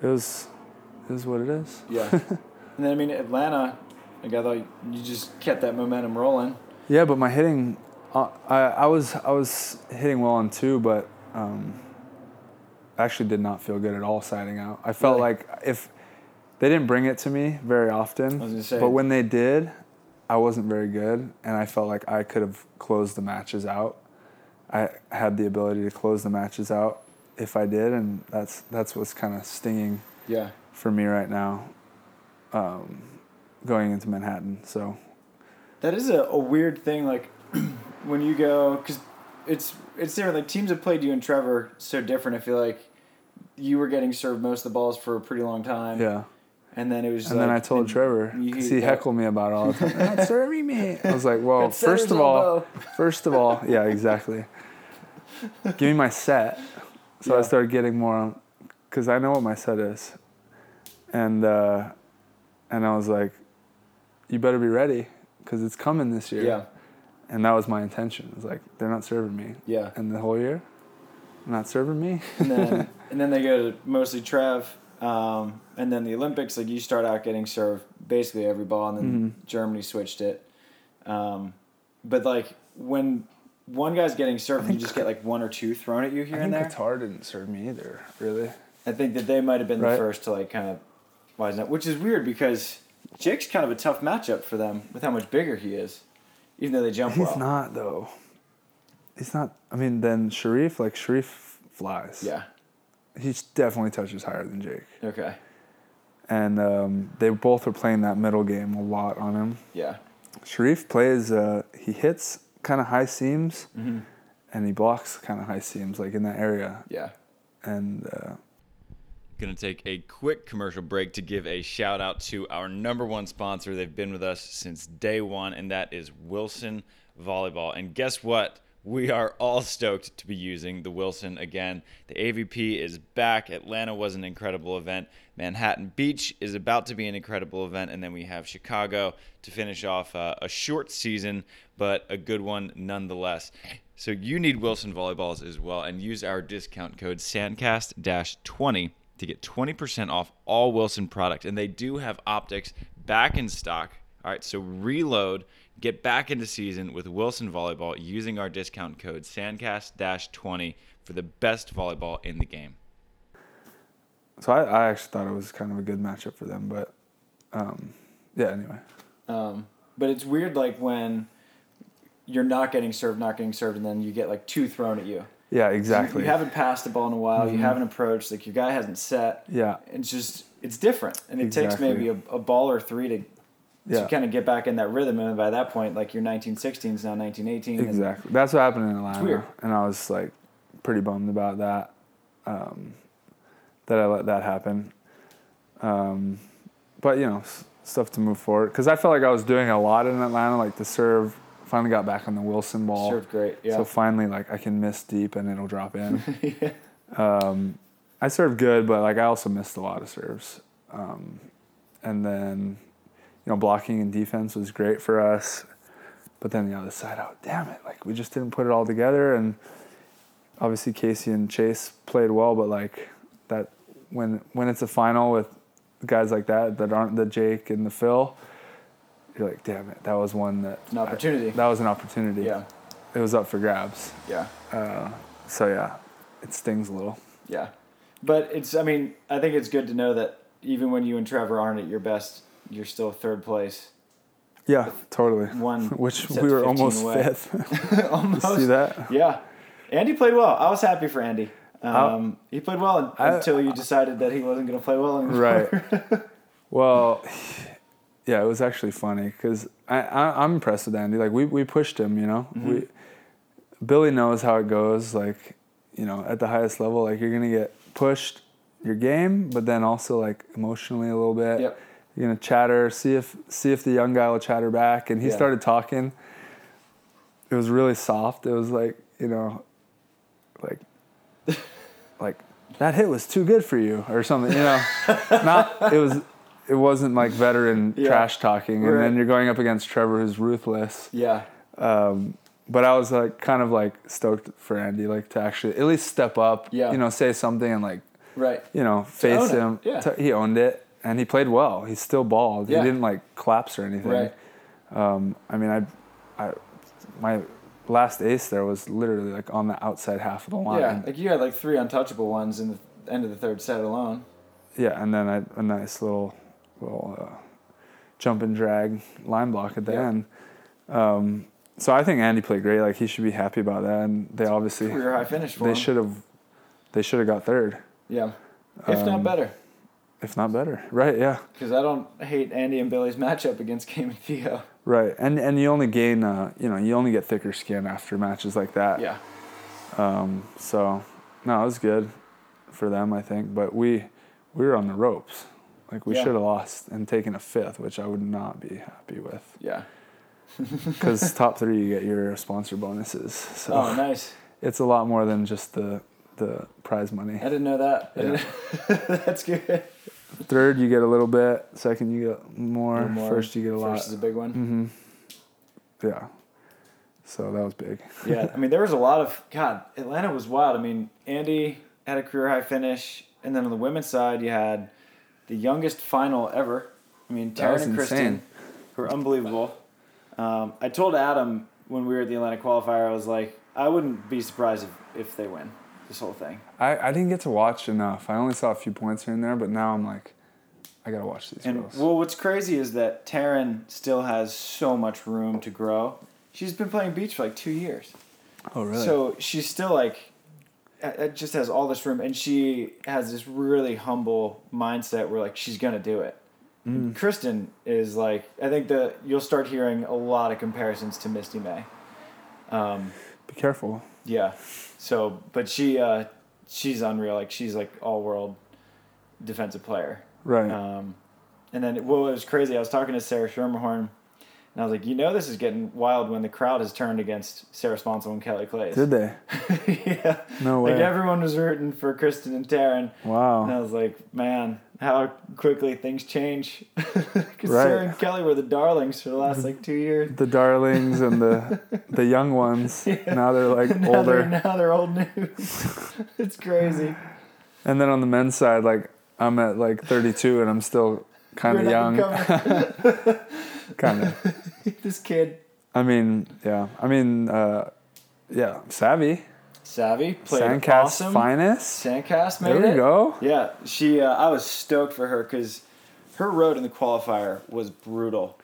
it was, it is what it is. Yeah. and then I mean Atlanta, like I thought you just kept that momentum rolling. Yeah, but my hitting, uh, I I was I was hitting well on two, but um, actually did not feel good at all siding out. I felt Really? like if they didn't bring it to me very often, I was gonna say. but when they did, I wasn't very good, and I felt like I could have closed the matches out. I had the ability to close the matches out if I did, and that's that's what's kind of stinging Yeah. for me right now, um, going into Manhattan. So That is a, a weird thing, like when you go, because it's it's different. Like teams have played you and Trevor so different. I feel like you were getting served most of the balls for a pretty long time. yeah. And then it was. And like, then I told Trevor because he yeah. heckled me about it all the time. Not serving me. I was like, well, first of all, first of all, yeah, exactly. Give me my set. So I started getting more, because I know what my set is, and uh, and I was like, you better be ready because it's coming this year. Yeah. And that was my intention. It's like they're not serving me, Yeah. and the whole year, not serving me. and then and then they go to mostly Trev, um, and then the Olympics. Like you start out getting served basically every ball, and then Mhm. Germany switched it. Um, but like when one guy's getting served, you just get like one or two thrown at you here I and there. Qatar didn't serve me either, really. I think that they might have been the first to like kind of wisen up, which is weird because Jake's kind of a tough matchup for them with how much bigger he is, even though they jump He's well. not though. He's not. I mean, then Cherif, like Cherif flies. Yeah. He definitely touches higher than Jake, Okay. and um, they both are playing that middle game a lot on him. Yeah. Cherif plays. Uh, he hits kind of high seams, Mm-hmm. and he blocks kind of high seams, like in that area. Yeah. And uh, Going to take a quick commercial break to give a shout out to our number one sponsor. They've been with us since day one, and that is Wilson Volleyball. And guess what? we are all stoked to be using the Wilson again. The AVP is back. Atlanta was an incredible event. Manhattan Beach is about to be an incredible event. And then we have Chicago to finish off uh, a short season, but a good one nonetheless. So you need Wilson volleyballs as well. And use our discount code SANDCAST 20 to get 20% off all Wilson products. And they do have optics back in stock. All right, so reload Get back into season with Wilson Volleyball using our discount code SANDCAST-20 for the best volleyball in the game. So I, I actually thought it was kind of a good matchup for them, but um, yeah. Anyway, Um, but it's weird, like when you're not getting served, not getting served, and then you get like two thrown at you. Yeah, exactly. You, haven't passed the ball in a while. You haven't approached. Like your guy hasn't set. yeah, It's just it's different, and it takes maybe a, a ball or three to yeah, to kind of get back in that rhythm. And by that point, like your 1916 is now 1918. and- exactly. That's what happened in Atlanta, and I was like pretty bummed about that. Um, that I let that happen. Um, but you know, s- stuff to move forward because I felt like I was doing a lot in Atlanta, like the serve. Finally got back on the Wilson ball. served great. Yeah. So finally, like I can miss deep and it'll drop in. yeah. um, I served good, but like I also missed a lot of serves. Um, and then, you know, blocking and defense was great for us. But then the other side, oh damn it! Like we just didn't put it all together. And obviously Casey and Chase played well, but like that when when it's a final with guys like that that aren't the Jake and the Phil, you're like, damn it, that was one that An opportunity. I- that was an opportunity. yeah. It was up for grabs. Yeah. Uh, so yeah, it stings a little. Yeah. But it's, I mean, I think it's good to know that even when you and Trevor aren't at your best, you're still third place. Yeah, totally. One, Which we were almost away. fifth. Almost. See that? Yeah. Andy played well. I was happy for Andy. Um, he played well un- I- until you decided that he wasn't going to play well anymore. Right. Well, yeah, it was actually funny because I, I I'm impressed with Andy. Like we we pushed him, you know. Mm-hmm. We Billy knows how it goes. Like you know, at the highest level, like you're gonna get pushed your game, but then also like emotionally a little bit. Yep. You're gonna chatter, see if see if the young guy will chatter back. And he Yeah. started talking. It was really soft. It was like you know, like like that hit was too good for you or something. You know, not it was. It wasn't like veteran Yeah. trash talking, and Right. then you're going up against Trevor, who's ruthless. Yeah. Um, but I was like kind of like stoked for Andy, like to actually at least step up. Yeah. You know, say something and like Right. you know face own it. him. Yeah. He owned it, and he played well. He still balled. Yeah. He didn't like collapse or anything. Right. Um, I mean, I, I, my last ace there was literally like on the outside half of the line. Yeah. Like you had like three untouchable ones in the end of the third set alone. Yeah, and then I, a nice little, little uh, jump and drag line block at the Yeah. end. Um, so I think Andy played great. Like he should be happy about that, and they obviously Career high finish they should have, they should have got third, Yeah. If not Um, better. if not better. Right? Yeah. Because I don't hate Andy and Billy's matchup against Chaim and Theo. Right. And and you only gain, uh, you know, you only get thicker skin after matches like that. Yeah. Um, so no, it was good for them, I think. But we we were on the ropes. Like we Yeah. should have lost and taken a fifth, which I would not be happy with. Yeah. because top three you get your sponsor bonuses. So Oh, nice. it's a lot more than just the the prize money. I didn't know that. Yeah. didn't- That's good. Third you get a little bit. Second you get more. more. First you get a lot. First is a big one. hmm Yeah. So that was big. yeah, I mean, there was a lot of God. Atlanta was wild. I mean, Andy had a career high finish, and then on the women's side, you had the youngest final ever. I mean, Taryn and Kristen insane. were unbelievable. Um, I told Adam when we were at the Atlanta qualifier, I was like, I wouldn't be surprised if, if they win this whole thing. I, I didn't get to watch enough. I only saw a few points here and there, but now I'm like, I gotta watch these And girls. well, what's crazy is that Taryn still has so much room to grow. She's been playing beach for like two years. oh really? So she's still like, it just has all this room, and she has this really humble mindset where like she's gonna do it. Mm. Kristen is like, I think the you'll start hearing a lot of comparisons to Misty May. Um, Be careful. yeah. So, but she uh, she's unreal. Like she's like all world defensive player. Right. Um, and then, well, it was crazy. I was talking to Sarah Schermerhorn, and I was like, you know, this is getting wild when the crowd has turned against Sarah Sponcil and Kelly Claes. Did they? yeah. No way. Like everyone was rooting for Kristen and Taryn. Wow. And I was like, man, how quickly things change. Because Right. Sarah and Kelly were the darlings for the last like two years. The darlings and the the young ones. Yeah. Now they're like now older. They're, now they're old news. it's crazy. And then on the men's side, like I'm at like 32 and I'm still kind of You're young. Kind of. this kid, I mean, yeah. I mean, uh, yeah. Savvy. Savvy, played Sandcast awesome. finest. Sandcast made There we it. go. Yeah, she. Uh, I was stoked for her because her road in the qualifier was brutal.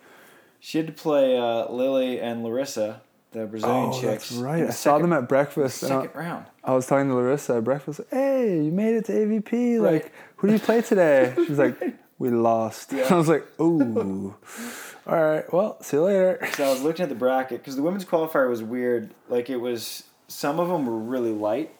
She had to play uh, Lily and Larissa, the Brazilian Oh, chicks. that's right. the I saw them at breakfast. and I- second round. I was talking to Larissa at breakfast, hey, you made it to AVP. Right. Like, who do you play today? She's like, we lost. Yeah. I was like, ooh. All right, well, see you later. So I was looking at the bracket because the women's qualifier was weird. Like it was, some of them were really light,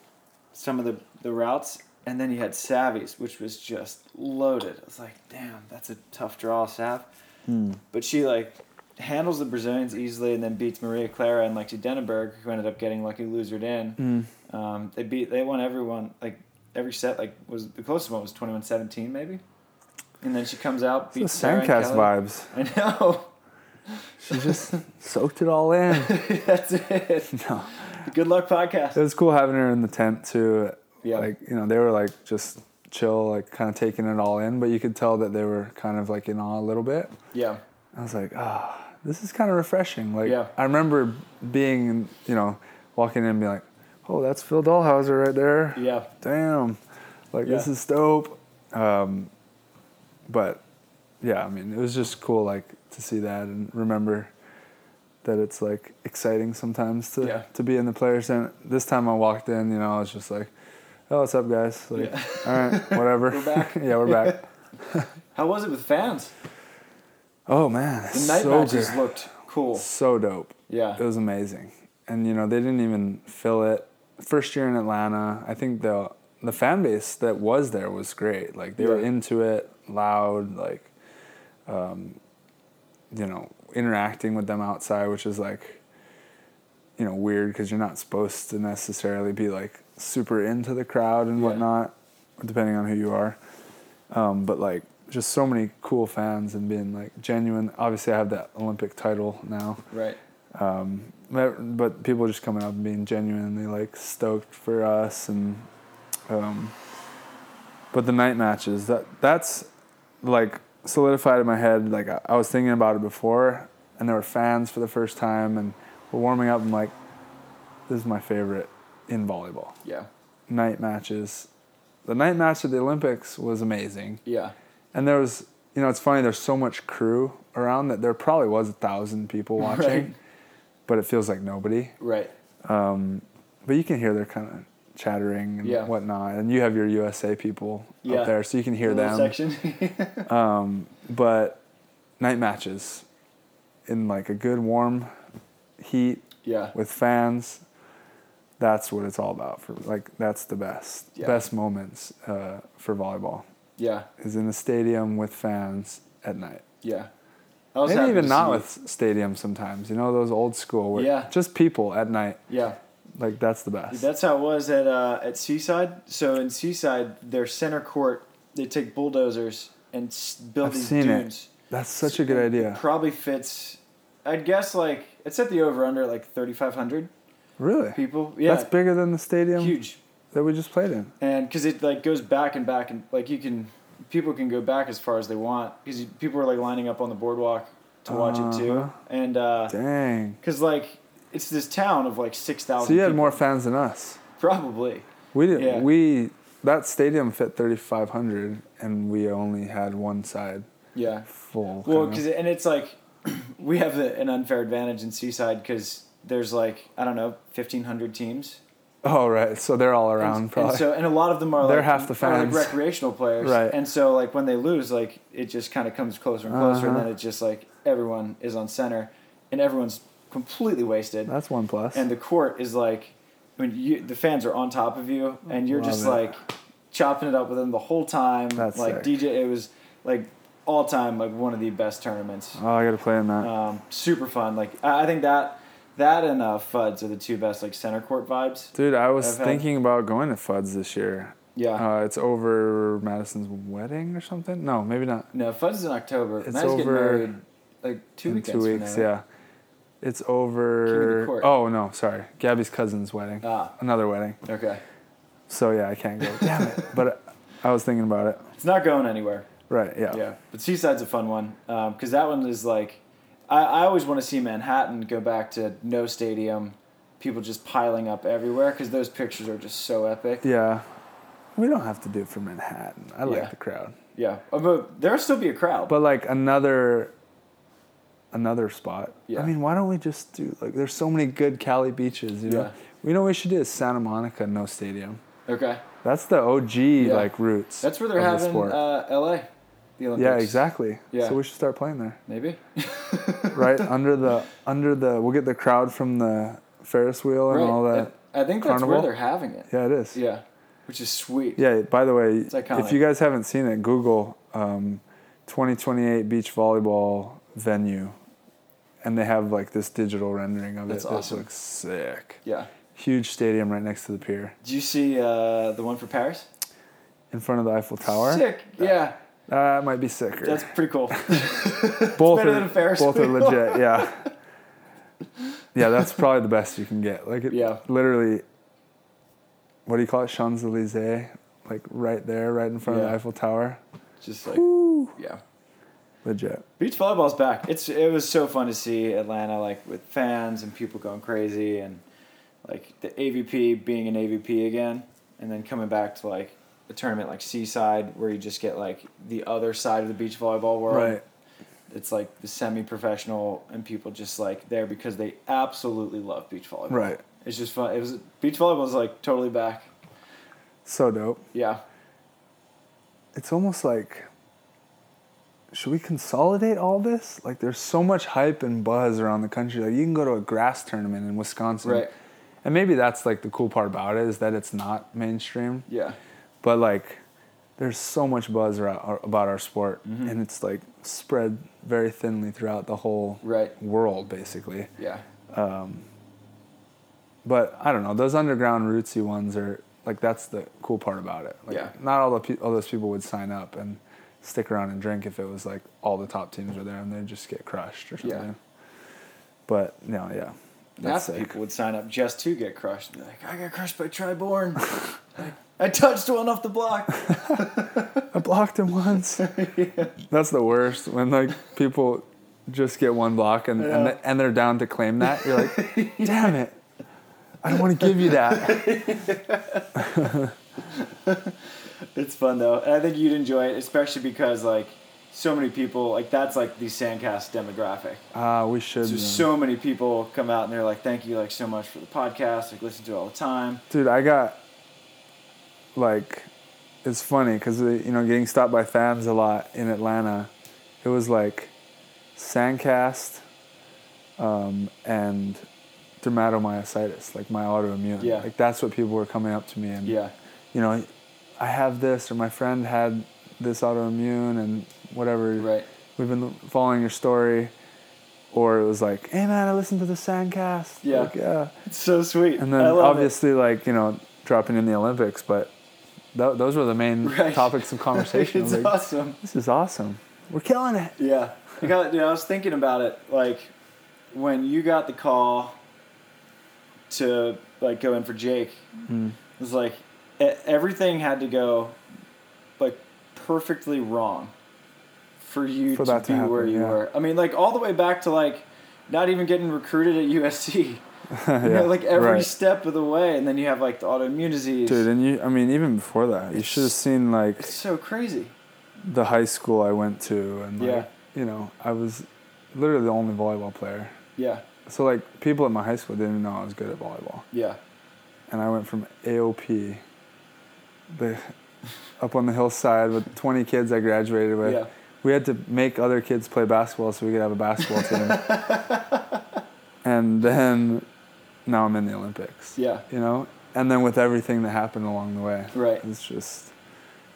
some of the the routes, and then you had Savvy's, which was just loaded. I was like, damn, that's a tough draw, Sav. Hmm. But she like handles the Brazilians easily, and then beats Maria Clara and Lexi Denenberg, who ended up getting lucky losered in. Hmm. Um, they beat, they won everyone. Like every set, like was the closest one was 21-17 maybe. And then she comes out, beats Sarah Sandcast vibes. I know. She just soaked it all in. That's it. No. Good luck podcast. It was cool having her in the tent too. Yeah. Like, you know, they were like just chill, like kind of taking it all in, but you could tell that they were kind of like in awe a little bit. Yeah. I was like, ah, this is kind of refreshing. Like, Yeah. I remember being, you know, walking in and being like, oh, that's Phil Dalhausser right there. Yeah. Damn. Like, this is dope. Um, but yeah, I mean, it was just cool, like, to see that and remember that it's like exciting sometimes to, Yeah. to be in the players. And this time I walked in, you know, I was just like, oh, what's up, guys? Like, Yeah. all right, whatever. We're back. yeah, we're back. How was it with fans? Oh, man. The night so matches good. looked cool. So dope. Yeah. It was amazing. And you know, they didn't even fill it. First year in Atlanta, I think the the fan base that was there was great. Like they were into it, loud, like um, you know, interacting with them outside, which is like you know, weird because you're not supposed to necessarily be like super into the crowd and Yeah. whatnot, depending on who you are. Um, but like just so many cool fans and being like genuine. Obviously, I have that Olympic title now, Right. um, but, but people just coming up and being genuinely like stoked for us and um, but the night matches that that's like solidified in my head like I, I was thinking about it before and there were fans for the first time and we're warming up I'm like this is my favorite in volleyball Yeah. night matches the night match at the Olympics was amazing Yeah. and there was you know it's funny there's so much crew around that there probably was a thousand people watching Right. but it feels like nobody. Right. Um, but you can hear they're kind of chattering and Yeah. whatnot, and you have your USA people Yeah. up there, so you can hear them. Section. Um, but night matches in like a good warm heat yeah. with fans. That's what it's all about. For like that's the best Yeah. best moments uh, for volleyball Yeah. is in the stadium with fans at night. Yeah. Maybe even not with stadiums sometimes. You know those old school where Yeah. just people at night. Yeah. Like that's the best. That's how it was at uh, at Seaside. So in Seaside, their center court, they take bulldozers and s- build I've these seen it. dunes. That's such a good It idea. probably fits. I'd guess like it's at the over under like thirty five hundred Really? people. Yeah, That's bigger than the stadium huge. that we just played in. and because it like goes back and back and like you can people can go back as far as they want because people are like lining up on the boardwalk to watch it too Uh-huh. and uh Dang. because like it's this town of like 6000 So you had people. more fans than us. probably We did. Yeah. We that stadium fit 3,500, and we only had one side yeah full. well because and it's like we have a, an unfair advantage in seaside because there's like i don't know 1500 teams oh right, so they're all around and, probably. and so and a lot of them are They're like, half the are, like fans. recreational players Right. and so like when they lose like it just kind of comes closer and closer and Uh-huh. then it's just like everyone is on center and everyone's completely wasted That's one plus. and the court is like I mean you, the fans are on top of you and you're Love just it. like chopping it up with them the whole time That's like sick. DJ it was like all time like one of the best tournaments. Oh, I got to play in that. Um, super fun. Like I, I think that that and uh, Fuds are the two best like center court vibes. Dude, I was I've had- thinking about going to Fuds this year. Yeah. Uh, it's over Madison's wedding or something. No, maybe not. no, Fuds is in October. It's getting over married like two in weekends two weeks. now. Yeah, it's over. Court. Oh no, sorry, Gabby's cousin's wedding. Ah, Another wedding. okay. So yeah, I can't go. Damn it! But I was thinking about it. It's not going anywhere. Right. Yeah. Yeah, but Seaside's a fun one because that one is like, I, I always want to see Manhattan go back to no stadium, people just piling up everywhere because those pictures are just so epic. Yeah. We don't have to do it for Manhattan. I like Yeah. the crowd. Yeah, Uh, but there'll still be a crowd. But like another another spot. Yeah. I mean, why don't we just do like there's so many good Cali beaches, you know? Yeah. We know what we should do is Santa Monica, no stadium. okay, That's the OG like roots. that's where they're the having sport. uh, L.A. The Olympics. yeah, exactly. Yeah. So we should start playing there. Maybe. Right? under the under the we'll get the crowd from the Ferris wheel and right. all that. I, I think that's carnival? where they're having it. Yeah, it is. Yeah, which is sweet. Yeah, by the way, if you guys haven't seen it, Google um, 2028 beach volleyball venue. And they have like this digital rendering of That's it. awesome. This looks sick. Yeah. Huge stadium right next to the pier. Did you see uh, the one for Paris? In front of the Eiffel Tower. Sick. Yeah, That might be sicker. that's pretty cool. both better are, than Ferris both are legit, yeah. Yeah, that's probably the best you can get. Like it Yeah. literally what do you call it? Champs Elysees? Like right there, right in front of the Eiffel Tower. just like yeah. Legit. Beach volleyball's back. It's it was so fun to see Atlanta like with fans and people going crazy and like the AVP being an AVP again and then coming back to like a tournament like Seaside where you just get like the other side of the beach volleyball world. Right. It's like the semi-professional and people just like there because they absolutely love beach volleyball. Right. It's just fun. It was beach volleyball is like totally back. So dope. Yeah. It's almost like should we consolidate all this? Like there's so much hype and buzz around the country. Like you can go to a grass tournament in Wisconsin. Right. And maybe that's like the cool part about it is that it's not mainstream. Yeah. but like there's so much buzz ar- about our sport Mm-hmm. and it's like spread very thinly throughout the whole Right. world basically Yeah. Um, but i don't know those underground rootsy ones are like that's the cool part about it like Yeah. not all the pe- all those people would sign up and stick around and drink if it was like all the top teams were there and they'd just get crushed or something. Yeah. but no yeah that's Half people would sign up just to get crushed. Be like, I got crushed by Tri Bourne. like, I touched one off the block. I blocked him once. yeah. That's the worst when like people just get one block and and, they- and they're down to claim that. You're like, damn it, I don't want to give you that. It's fun though, and I think you'd enjoy it, especially because like so many people like that's like the Sandcast demographic. Ah, we should. So uh, so many people come out and they're like, "Thank you like so much for the podcast. Like listen to it all the time." Dude, I got like, it's funny because you know getting stopped by fans a lot in Atlanta. It was like Sandcast um, and dermatomyositis, like my autoimmune. Yeah. Like that's what people were coming up to me and Yeah, you know, I have this or my friend had this autoimmune and whatever. right. We've been following your story. Or it was like, hey man, I listened to the Sandcast. Yeah. Like, yeah. It's so sweet. And then I love obviously, like, you know, dropping in the Olympics, but th- those were the main Right. topics of conversation. It's like, awesome. this is awesome. We're killing it. Yeah, I got. You know, I was thinking about it. Like when you got the call to like go in for Jake, Mm. it was like everything had to go like perfectly wrong for you For to that to be where you yeah. were. I mean, like all the way back to like not even getting recruited at USC. You yeah. know, like every right. step of the way, and then you have like the autoimmune disease. Dude, and you, I mean, even before that, you should have seen, like, it's so crazy. the high school I went to. And, like, Yeah. you know, I was literally the only volleyball player. Yeah, So, like, people at my high school didn't even know I was good at volleyball. yeah, and I went from AOP, the up on the hillside with 20 kids I graduated with. yeah. We had to make other kids play basketball so we could have a basketball team. and then now I'm in the Olympics. Yeah. You know, and then with everything that happened along the way, Right. It's just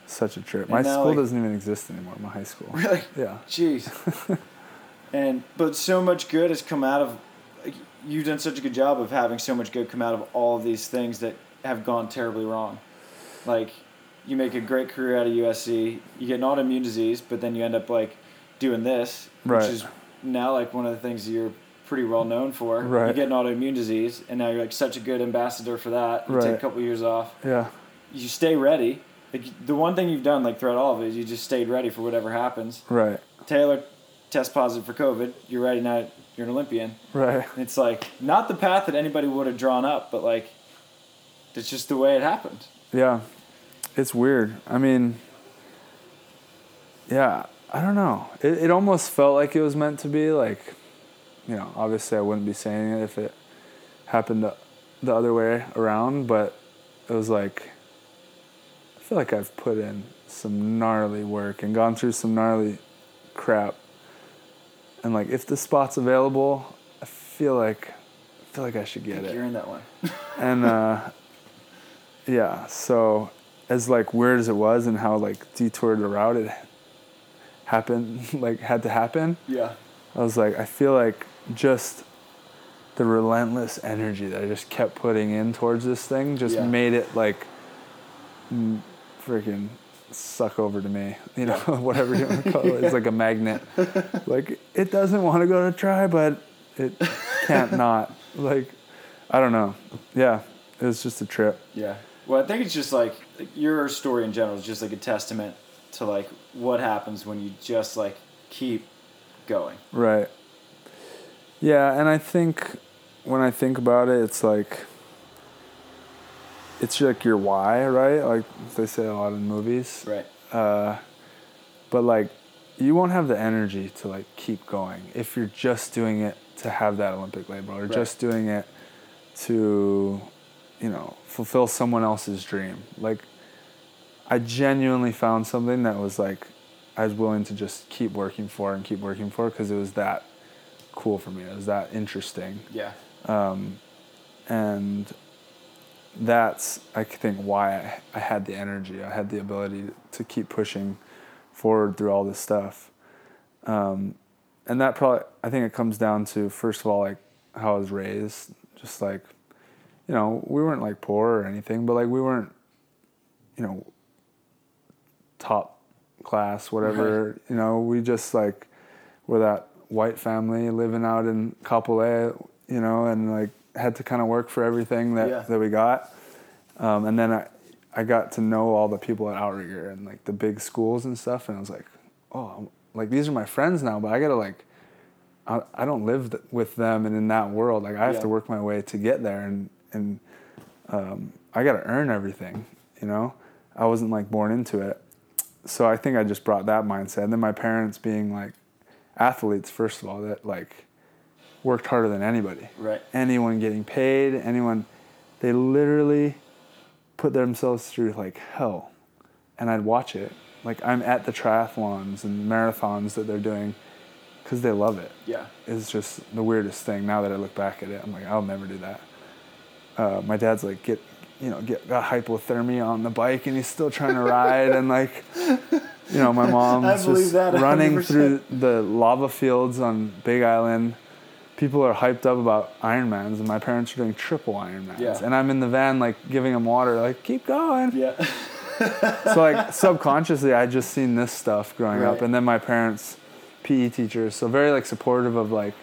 Such a trip. And My school like- doesn't even exist anymore. My high school. Really? Yeah. Jeez. and but so much good has come out of. Like, you've done such a good job of having so much good come out of all of these things that have gone terribly wrong. Like, you make a great career out of USC. You get an autoimmune disease, but then you end up like doing this, Right. which is now like one of the things you're pretty well known for. You get an autoimmune disease, and now you're like such a good ambassador for that. You take a couple years off. Yeah. You stay ready. Like the one thing you've done like throughout all of it is you just stayed ready for whatever happens. Right. Taylor test positive for COVID. You're ready now. You're an Olympian. Right. It's like not the path that anybody would have drawn up, but like it's just the way it happened. Yeah. It's weird. I mean, yeah, I don't know. It, it almost felt like it was meant to be. Like, you know, obviously I wouldn't be saying it if it happened the, the other way around, but it was like, I feel like I've put in some gnarly work and gone through some gnarly crap. And like, if the spot's available, I feel like, I feel like I should get it You're in that one. and uh, yeah, so as like weird as it was and how like detoured the route it happened, like had to happen, Yeah. I was like, I feel like just the relentless energy that I just kept putting in towards this thing just Yeah. made it like mm, freaking suck over to me. You know, whatever you want to call it. It's like a magnet. like it doesn't want to go to try, but it can't not. Like I don't know. Yeah, it was just a trip. Yeah. Well, I think it's just like your story in general is just like a testament to like what happens when you just like keep going. Right. Yeah, and I think when I think about it, it's like it's like your why, right? Like they say a lot in movies. Right. Uh, but like you won't have the energy to like keep going if you're just doing it to have that Olympic label or Right. just doing it to you know fulfill someone else's dream. Like I genuinely found something that was like I was willing to just keep working for and keep working for because it was that cool for me. It was that interesting Yeah. Um, and that's I think why I, I had the energy. I had the ability to keep pushing forward through all this stuff. Um, and that probably I think it comes down to first of all like how I was raised. Just like you know we weren't like poor or anything, but like we weren't you know top class whatever. You know we just like were that white family living out in Kapolei, you know, and like had to kind of work for everything that, Yeah. that we got. Um, and then I, I got to know all the people at Outrigger and like the big schools and stuff. And I was like, oh, I'm- like these are my friends now, but I gotta like, I, I don't live th- with them and in that world. Like I have Yeah. to work my way to get there and, and um, I gotta earn everything, you know? I wasn't like born into it. So I think I just brought that mindset. And then my parents being like athletes, first of all, that like worked harder than anybody. Right. Anyone getting paid, anyone, they literally put themselves through like hell. And I'd watch it. Like I'm at the triathlons and marathons that they're doing because they love it. Yeah. It's just the weirdest thing. Now that I look back at it, I'm like, I'll never do that. Uh, my dad's like, get, you know, get got hypothermia on the bike, and he's still trying to ride, and like, you know, my mom's just running through the lava fields on Big Island. People are hyped up about Ironmans, and my parents are doing triple Ironmans, Yeah. and I'm in the van like giving them water, like keep going Yeah. so like subconsciously i just seen this stuff growing up and then my parents pe teachers so very like supportive of like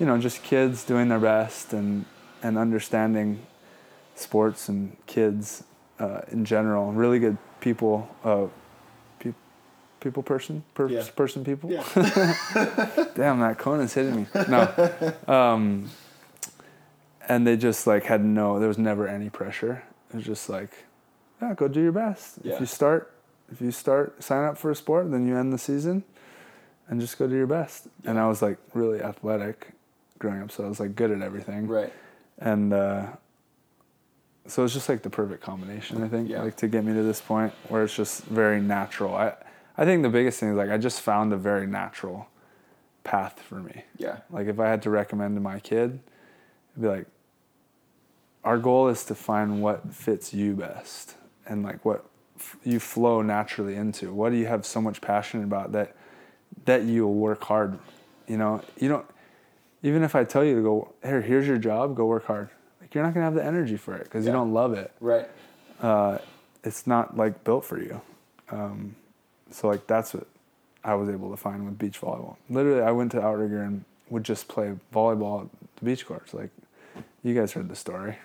you know just kids doing their best and and understanding sports and kids uh, in general. Really good people uh, pe- people person per- Yeah. person people? Yeah. damn that Kona's hitting me. No. Um, and they just like had no there was never any pressure. It was just like yeah go do your best. Yeah. if you start if you start sign up for a sport then you end the season and just go do your best. And i was like really athletic growing up so i was like good at everything. Right. and uh, so it's just like the perfect combination i think Yeah. like to get me to this point where it's just very natural i i think the biggest thing is like i just found a very natural path for me Yeah. like if i had to recommend to my kid it'd be like our goal is to find what fits you best and like what f- you flow naturally into? What do you have so much passion about that that you'll work hard? You know, you don't. Even if I tell you to go here, here's your job, go work hard. You're not gonna have the energy for it because Yeah. you don't love it. Right. Uh, it's not like built for you. Um, so like that's what I was able to find with beach volleyball. Literally, I went to Outrigger and would just play volleyball at the beach courts. Like you guys heard the story,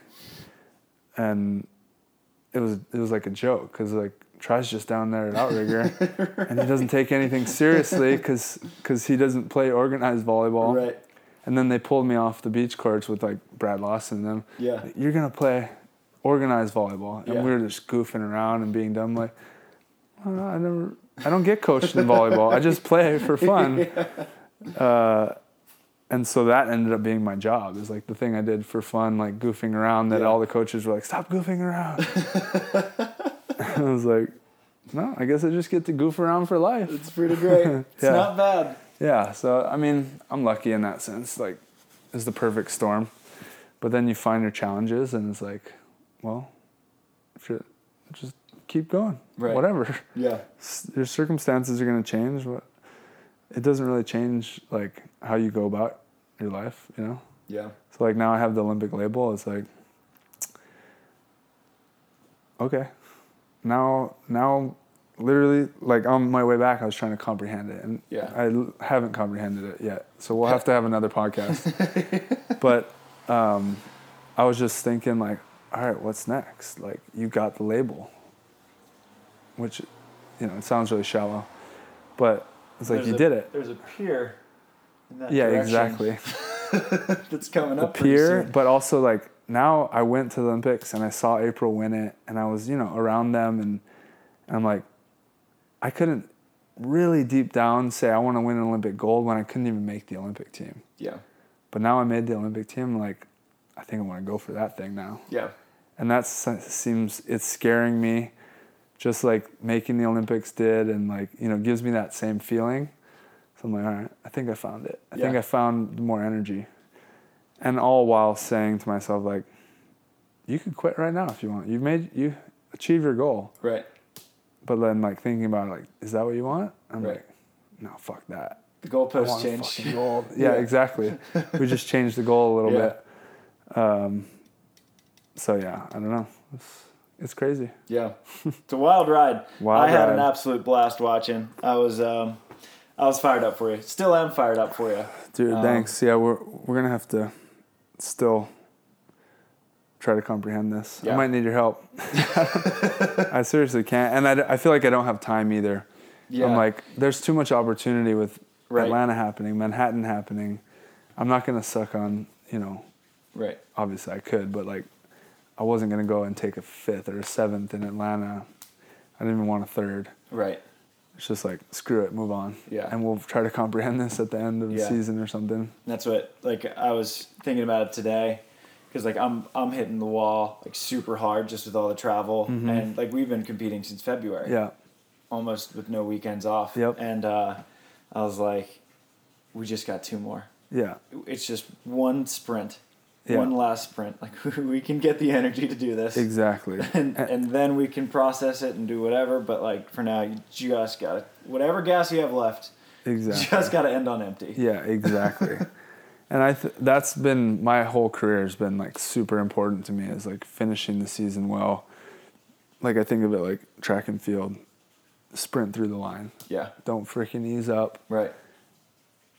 and it was it was like a joke because like Tri's just down there at Outrigger, and he doesn't take anything seriously because because he doesn't play organized volleyball. Right. And then they pulled me off the beach courts with like Brad Lawson and them. Yeah. You're gonna play organized volleyball, and Yeah. we were just goofing around and being dumb. Like, "Oh, I never, I don't get coached in volleyball. I just play for fun. uh, and so that ended up being my job. Is like the thing I did for fun, like goofing around. That Yeah. all the coaches were like, "Stop goofing around." I was like, "No, I guess I just get to goof around for life." It's pretty great. It's Yeah. not bad. Yeah, so I mean, I'm lucky in that sense. Like, it's the perfect storm. But then you find your challenges, and it's like, well, just keep going. Right. Whatever. Yeah. Your circumstances are gonna change, but it doesn't really change like how you go about your life. You know. Yeah. So like now I have the Olympic label. It's like, okay, now now, literally like on my way back, I was trying to comprehend it, and Yeah. I l- haven't comprehended it yet. So we'll have to have another podcast. but um, I was just thinking like, all right, what's next? Like you got the label, which, you know, it sounds really shallow, but it's like There's you a- did it. There's a pier. Yeah, direction exactly. That's coming up. pretty pier, but also like now I went to the Olympics and I saw April win it and I was, you know, around them and I'm like I couldn't really deep down say I want to win an Olympic gold when I couldn't even make the Olympic team. Yeah. But now I made the Olympic team like I think I want to go for that thing now. Yeah. And that seems it's scaring me just like making the Olympics did and like, you know, gives me that same feeling. So I'm like, all right, I think I found it. I think I found more energy. And all while saying to myself, like, you could quit right now if you want. You've made you achieve your goal. Right. But then like thinking about it, like, is that what you want? I'm Right. like, no, fuck that. The goalposts changed. goal. Yeah, Yeah. exactly. we just changed the goal a little Yeah. bit. Um, so yeah, I don't know. It's, it's crazy. Yeah, it's a wild ride. Wild I had an absolute blast watching. I was, um, I was fired up for you. Still am fired up for you. Dude, Um, thanks. Yeah, we're we're gonna have to still try to comprehend this. Yeah. I might need your help. I seriously can't, and I, I feel like I don't have time either. Yeah. I'm like, there's too much opportunity with Right. Atlanta happening, Manhattan happening. I'm not gonna suck on, you know. Right. Obviously, I could, but like, I wasn't gonna go and take a fifth or a seventh in Atlanta. I didn't even want a third. Right. It's just like screw it, move on. Yeah. And we'll try to comprehend this at the end of the season or something. That's what like I was thinking about it today, because like I'm I'm hitting the wall like super hard just with all the travel and like we've been competing since February. Mm-hmm. Yeah. Almost with no weekends off. Yep. And uh, I was like, we just got two more. Yeah. It's just one sprint. Yeah. One last sprint. Like we can get the energy to do this. Exactly. and and then we can process it and do whatever. But like for now, you just gotta whatever gas you have left, exactly. just gotta end on empty. Yeah, exactly. and I th- that's been my whole career has been like super important to me is like finishing the season well. Like I think of it like track and field, sprint through the line. Yeah. Don't freaking ease up. Right.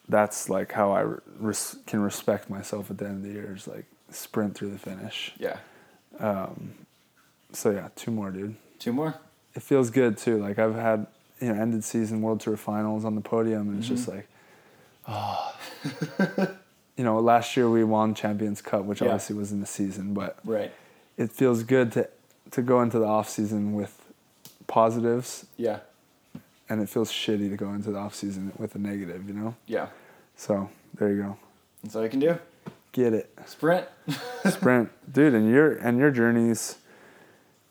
That's like how I res- can respect myself at the end of the year is like sprint through the finish. Yeah. Um, So yeah, two more, dude. Two more. It feels good too. Like I've had you know ended season World Tour finals on the podium, and it's just Mm-hmm. like, oh. you know, last year we won Champions Cup, which Yeah. obviously was in the season, but Right. it feels good to to go into the off season with positives, Yeah. and it feels shitty to go into the off season with a negative. You know. Yeah. So there you go. That's all you can do. Get it. Sprint. sprint, dude, and your and your journey's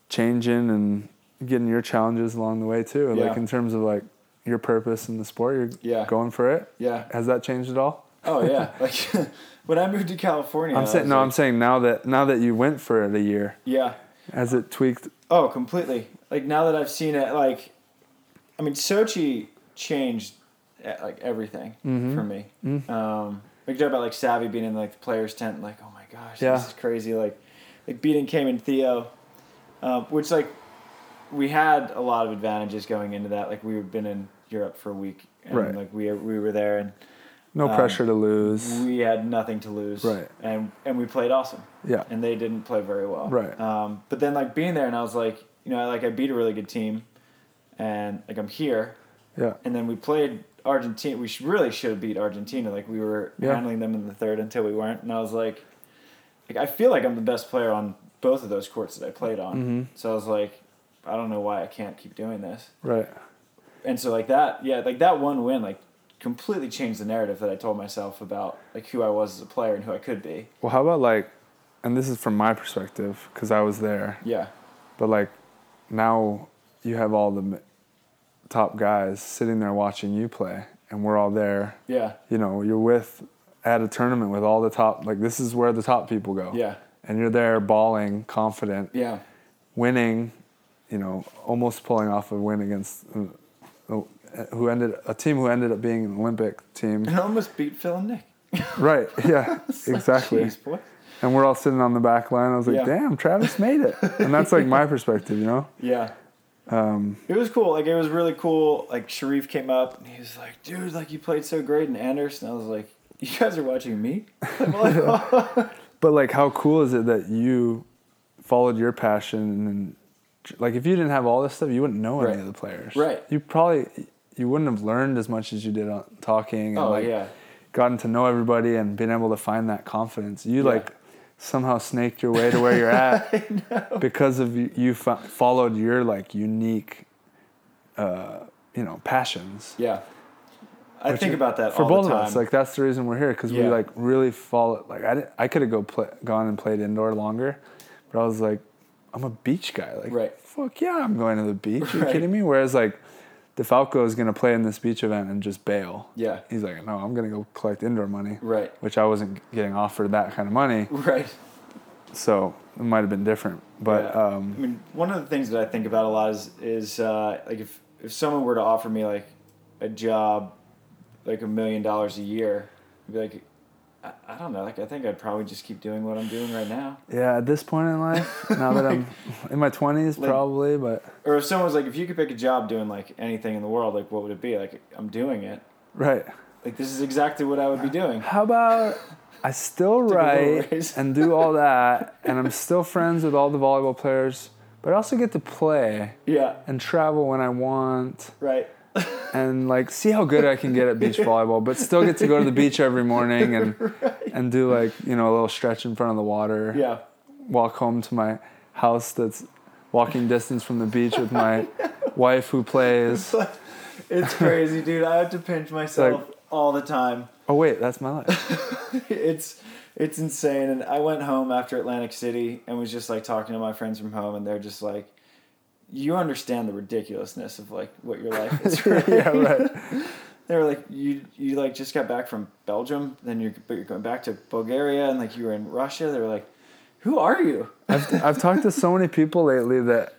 changing and getting your challenges along the way too. Yeah. Like in terms of like your purpose in the sport, you're Yeah. going for it. Yeah. Has that changed at all? Oh yeah. Like when I moved to California. I'm saying no. like- I'm saying now that now that you went for it a year, Yeah. Has it tweaked? Oh, completely. Like now that I've seen it, like, I mean, Sochi changed eh, like everything Mm-hmm. for me. Um, like you talk about like Savvy being in like the players' tent, like oh my gosh, Yeah. this is crazy. Like, like beating Cayman Theo, um, which like we had a lot of advantages going into that. Like we had been in Europe for a week, and Right. like we we were there, and No Um, pressure to lose. we had nothing to lose, Right. And and we played awesome Yeah. and they didn't play very well. Right. Um, but then like being there and I was like, you know, like I beat a really good team, and like I'm here, Yeah. and then we played Argentina. We really should have beat Argentina. Like we were Yeah. handling them in the third until we weren't, and I was like, like I feel like I'm the best player on both of those courts that I played on. Mm-hmm. So I was like, I don't know why I can't keep doing this. Right. And so like that, yeah, like that one win, like completely changed the narrative that I told myself about like who I was as a player and who I could be. Well, how about like, and this is from my perspective because I was there, Yeah. but like, now you have all the top guys sitting there watching you play, and we're all there. Yeah. You know, you're with at a tournament with all the top. Like this is where the top people go. Yeah. And you're there, bawling, confident, Yeah. winning. You know, almost pulling off a win against. Uh, who ended a team who ended up being an Olympic team. And almost beat Phil and Nick. right. Yeah. exactly. Jeez, boy. And we're all sitting on the back line. I was like, Yeah. damn, Travis made it. And that's like my perspective, you know? Yeah. Um, It was cool. Like it was really cool. Like Cherif came up and he was like, "Dude, like you played so great." And Anderson, I was like, "You guys are watching me?" Like, but like, how cool is it that you followed your passion and like, if you didn't have all this stuff, you wouldn't know any Right. of the players. Right. You probably, you wouldn't have learned as much as you did on talking and oh like yeah. gotten to know everybody and been able to find that confidence. You Yeah. like somehow snaked your way to where you're at because of you, you fo- followed your like unique, uh, you know, passions. Yeah. I think about that for all both the of us. Like that's the reason we're here because we like really follow. Like I, didn't- I could have go play, gone and played indoor longer, but I was like, I'm a beach guy. Like, Right. fuck yeah, I'm going to the beach. Are you Right. kidding me? Whereas like, DeFalco is gonna play in this beach event and just bail. yeah. He's like, no, I'm gonna go collect indoor money, Right. which I wasn't getting offered that kind of money, Right. so it might have been different. But Yeah. I um, mean, one of the things that I think about a lot is is uh, like if if someone were to offer me like a job, like a million dollars a year, I'd be like, I, I don't know. Like I think I'd probably just keep doing what I'm doing right now. yeah, at this point in life, now that I'm in my 20s, Like- probably, but Or if someone was like, if you could pick a job doing like anything in the world, like what would it be? Like I'm doing it. right. Like this is exactly what I would be doing. How about I still write and do all that, and I'm still friends with all the volleyball players, but I also get to play Yeah. and travel when I want, Right. And like see how good I can get at beach volleyball, but still get to go to the beach every morning and and do like you know a little stretch in front of the water. Yeah. Walk home to my house that's walking distance from the beach with my wife who plays. It's crazy, dude. I have to pinch myself all the time. Oh wait, that's my life. it's it's insane. And I went home after Atlantic City and was just like talking to my friends from home, and they're just like, "You understand the ridiculousness of like what your life is, right?" yeah, right. They were like, "You you like just got back from Belgium, then you're but you're going back to Bulgaria, and like you were in Russia." They were like, "Who are you?" I've, I've talked to so many people lately that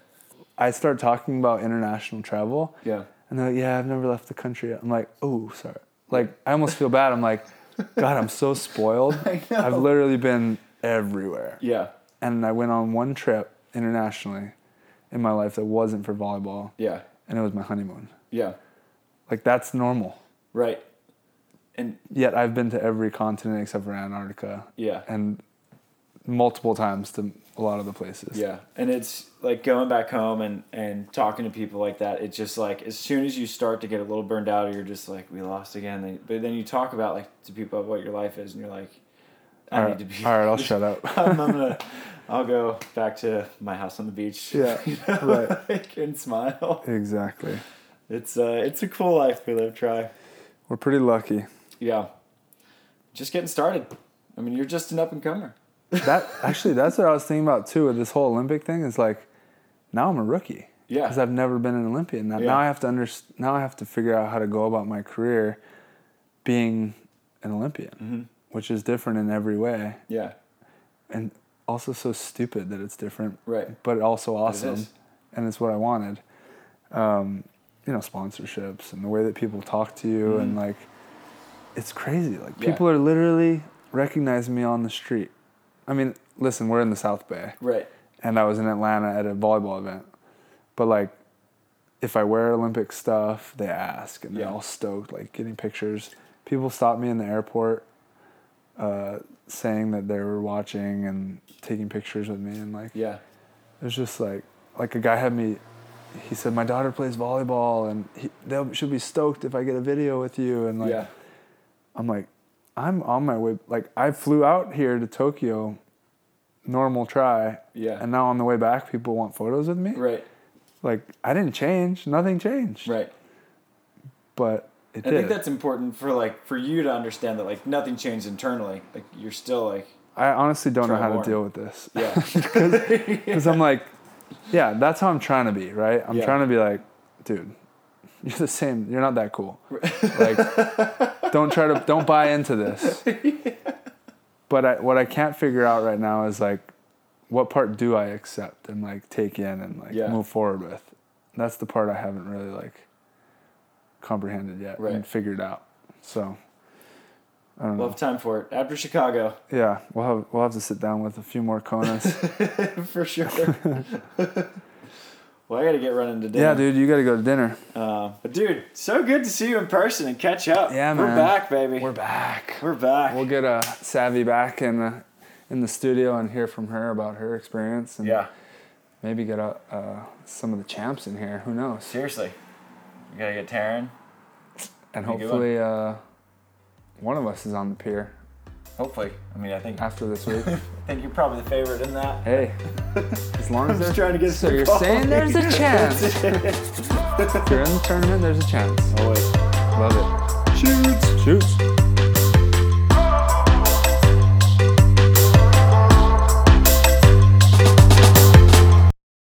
I start talking about international travel, Yeah. and they're like, "Yeah, I've never left the country." I'm like, "Oh, sorry." Like, I almost feel bad. I'm like, God, I'm so spoiled. I know. I've literally been everywhere, Yeah. and I went on one trip internationally in my life that wasn't for volleyball, Yeah. and it was my honeymoon. Yeah. Like, that's normal. Right. And Yet I've been to every continent except for Antarctica, yeah. and multiple times to a lot of the places. Yeah, and it's like going back home and and talking to people like that. It's just like as soon as you start to get a little burned out, you're just like, we lost again. But then you talk about like to people what your life is, and you're like, I All need to be. all right, I'll shut up. I'm, I'm gonna. I'll go back to my house on the beach. Yeah, you know, right. like, and smile. Exactly. It's uh, it's a cool life we live. Tri. We're pretty lucky. Yeah. Just getting started. I mean, you're just an up and comer. That actually, that's what I was thinking about too with this whole Olympic thing. Is like, now I'm a rookie Yeah. because I've never been an Olympian. Now, Yeah. now I have to under, Now I have to figure out how to go about my career, being an Olympian, Mm-hmm. Which is different in every way. Yeah. And also so stupid that it's different, Right. but also awesome, is. and it's what I wanted. Um, you know, sponsorships and the way that people talk to you, and like, it's crazy. Like Mm-hmm. Yeah. people are literally recognizing me on the street. I mean, listen, we're in the South Bay, Right. and I was in Atlanta at a volleyball event, but like. If I wear Olympic stuff, they ask, and they're Yeah. all stoked, like getting pictures. People stop me in the airport, uh, saying that they were watching and taking pictures with me and like Yeah. it was just like like a guy had me he said my daughter plays volleyball and he, they should be stoked if I get a video with you and like yeah. I'm like I'm on my way like I flew out here to Tokyo normal Tri Yeah. and now on the way back people want photos with me Right. like I didn't change nothing changed Right. but it I did think that's important for like for you to understand that like nothing changed internally. Like you're still like I honestly don't know how more. to deal with this yeah. Because I'm like, yeah, that's how I'm trying to be, right? I'm Yeah. trying to be like, dude, you're the same. You're not that cool. like, don't try to, don't buy into this. But I, what I can't figure out right now is like, what part do I accept and like take in and like Yeah. move forward with? That's the part I haven't really like comprehended yet Right. and figured out. So, I don't we'll have time for it after Chicago yeah, we'll have we'll have to sit down with a few more Konas. for sure. well, I got to get running to dinner. yeah, dude, you got to go to dinner. Uh, but dude, so good to see you in person and catch up. Yeah, man, We're back, baby. We're back. We're back. We'll get uh, Savvy back in the in the studio and hear from her about her experience and yeah. maybe get uh, uh, some of the champs in here. Who knows? Seriously. You gotta get Taryn. And Be a hopefully uh, one of us is on the pier Hopefully. I mean, I think after this week. I think you're probably the favorite in that. hey, as long as I'm just trying to get so some you're quality. saying there's a chance. if you're in the tournament, there's a chance. Always. Love it. Shoots. Shoots.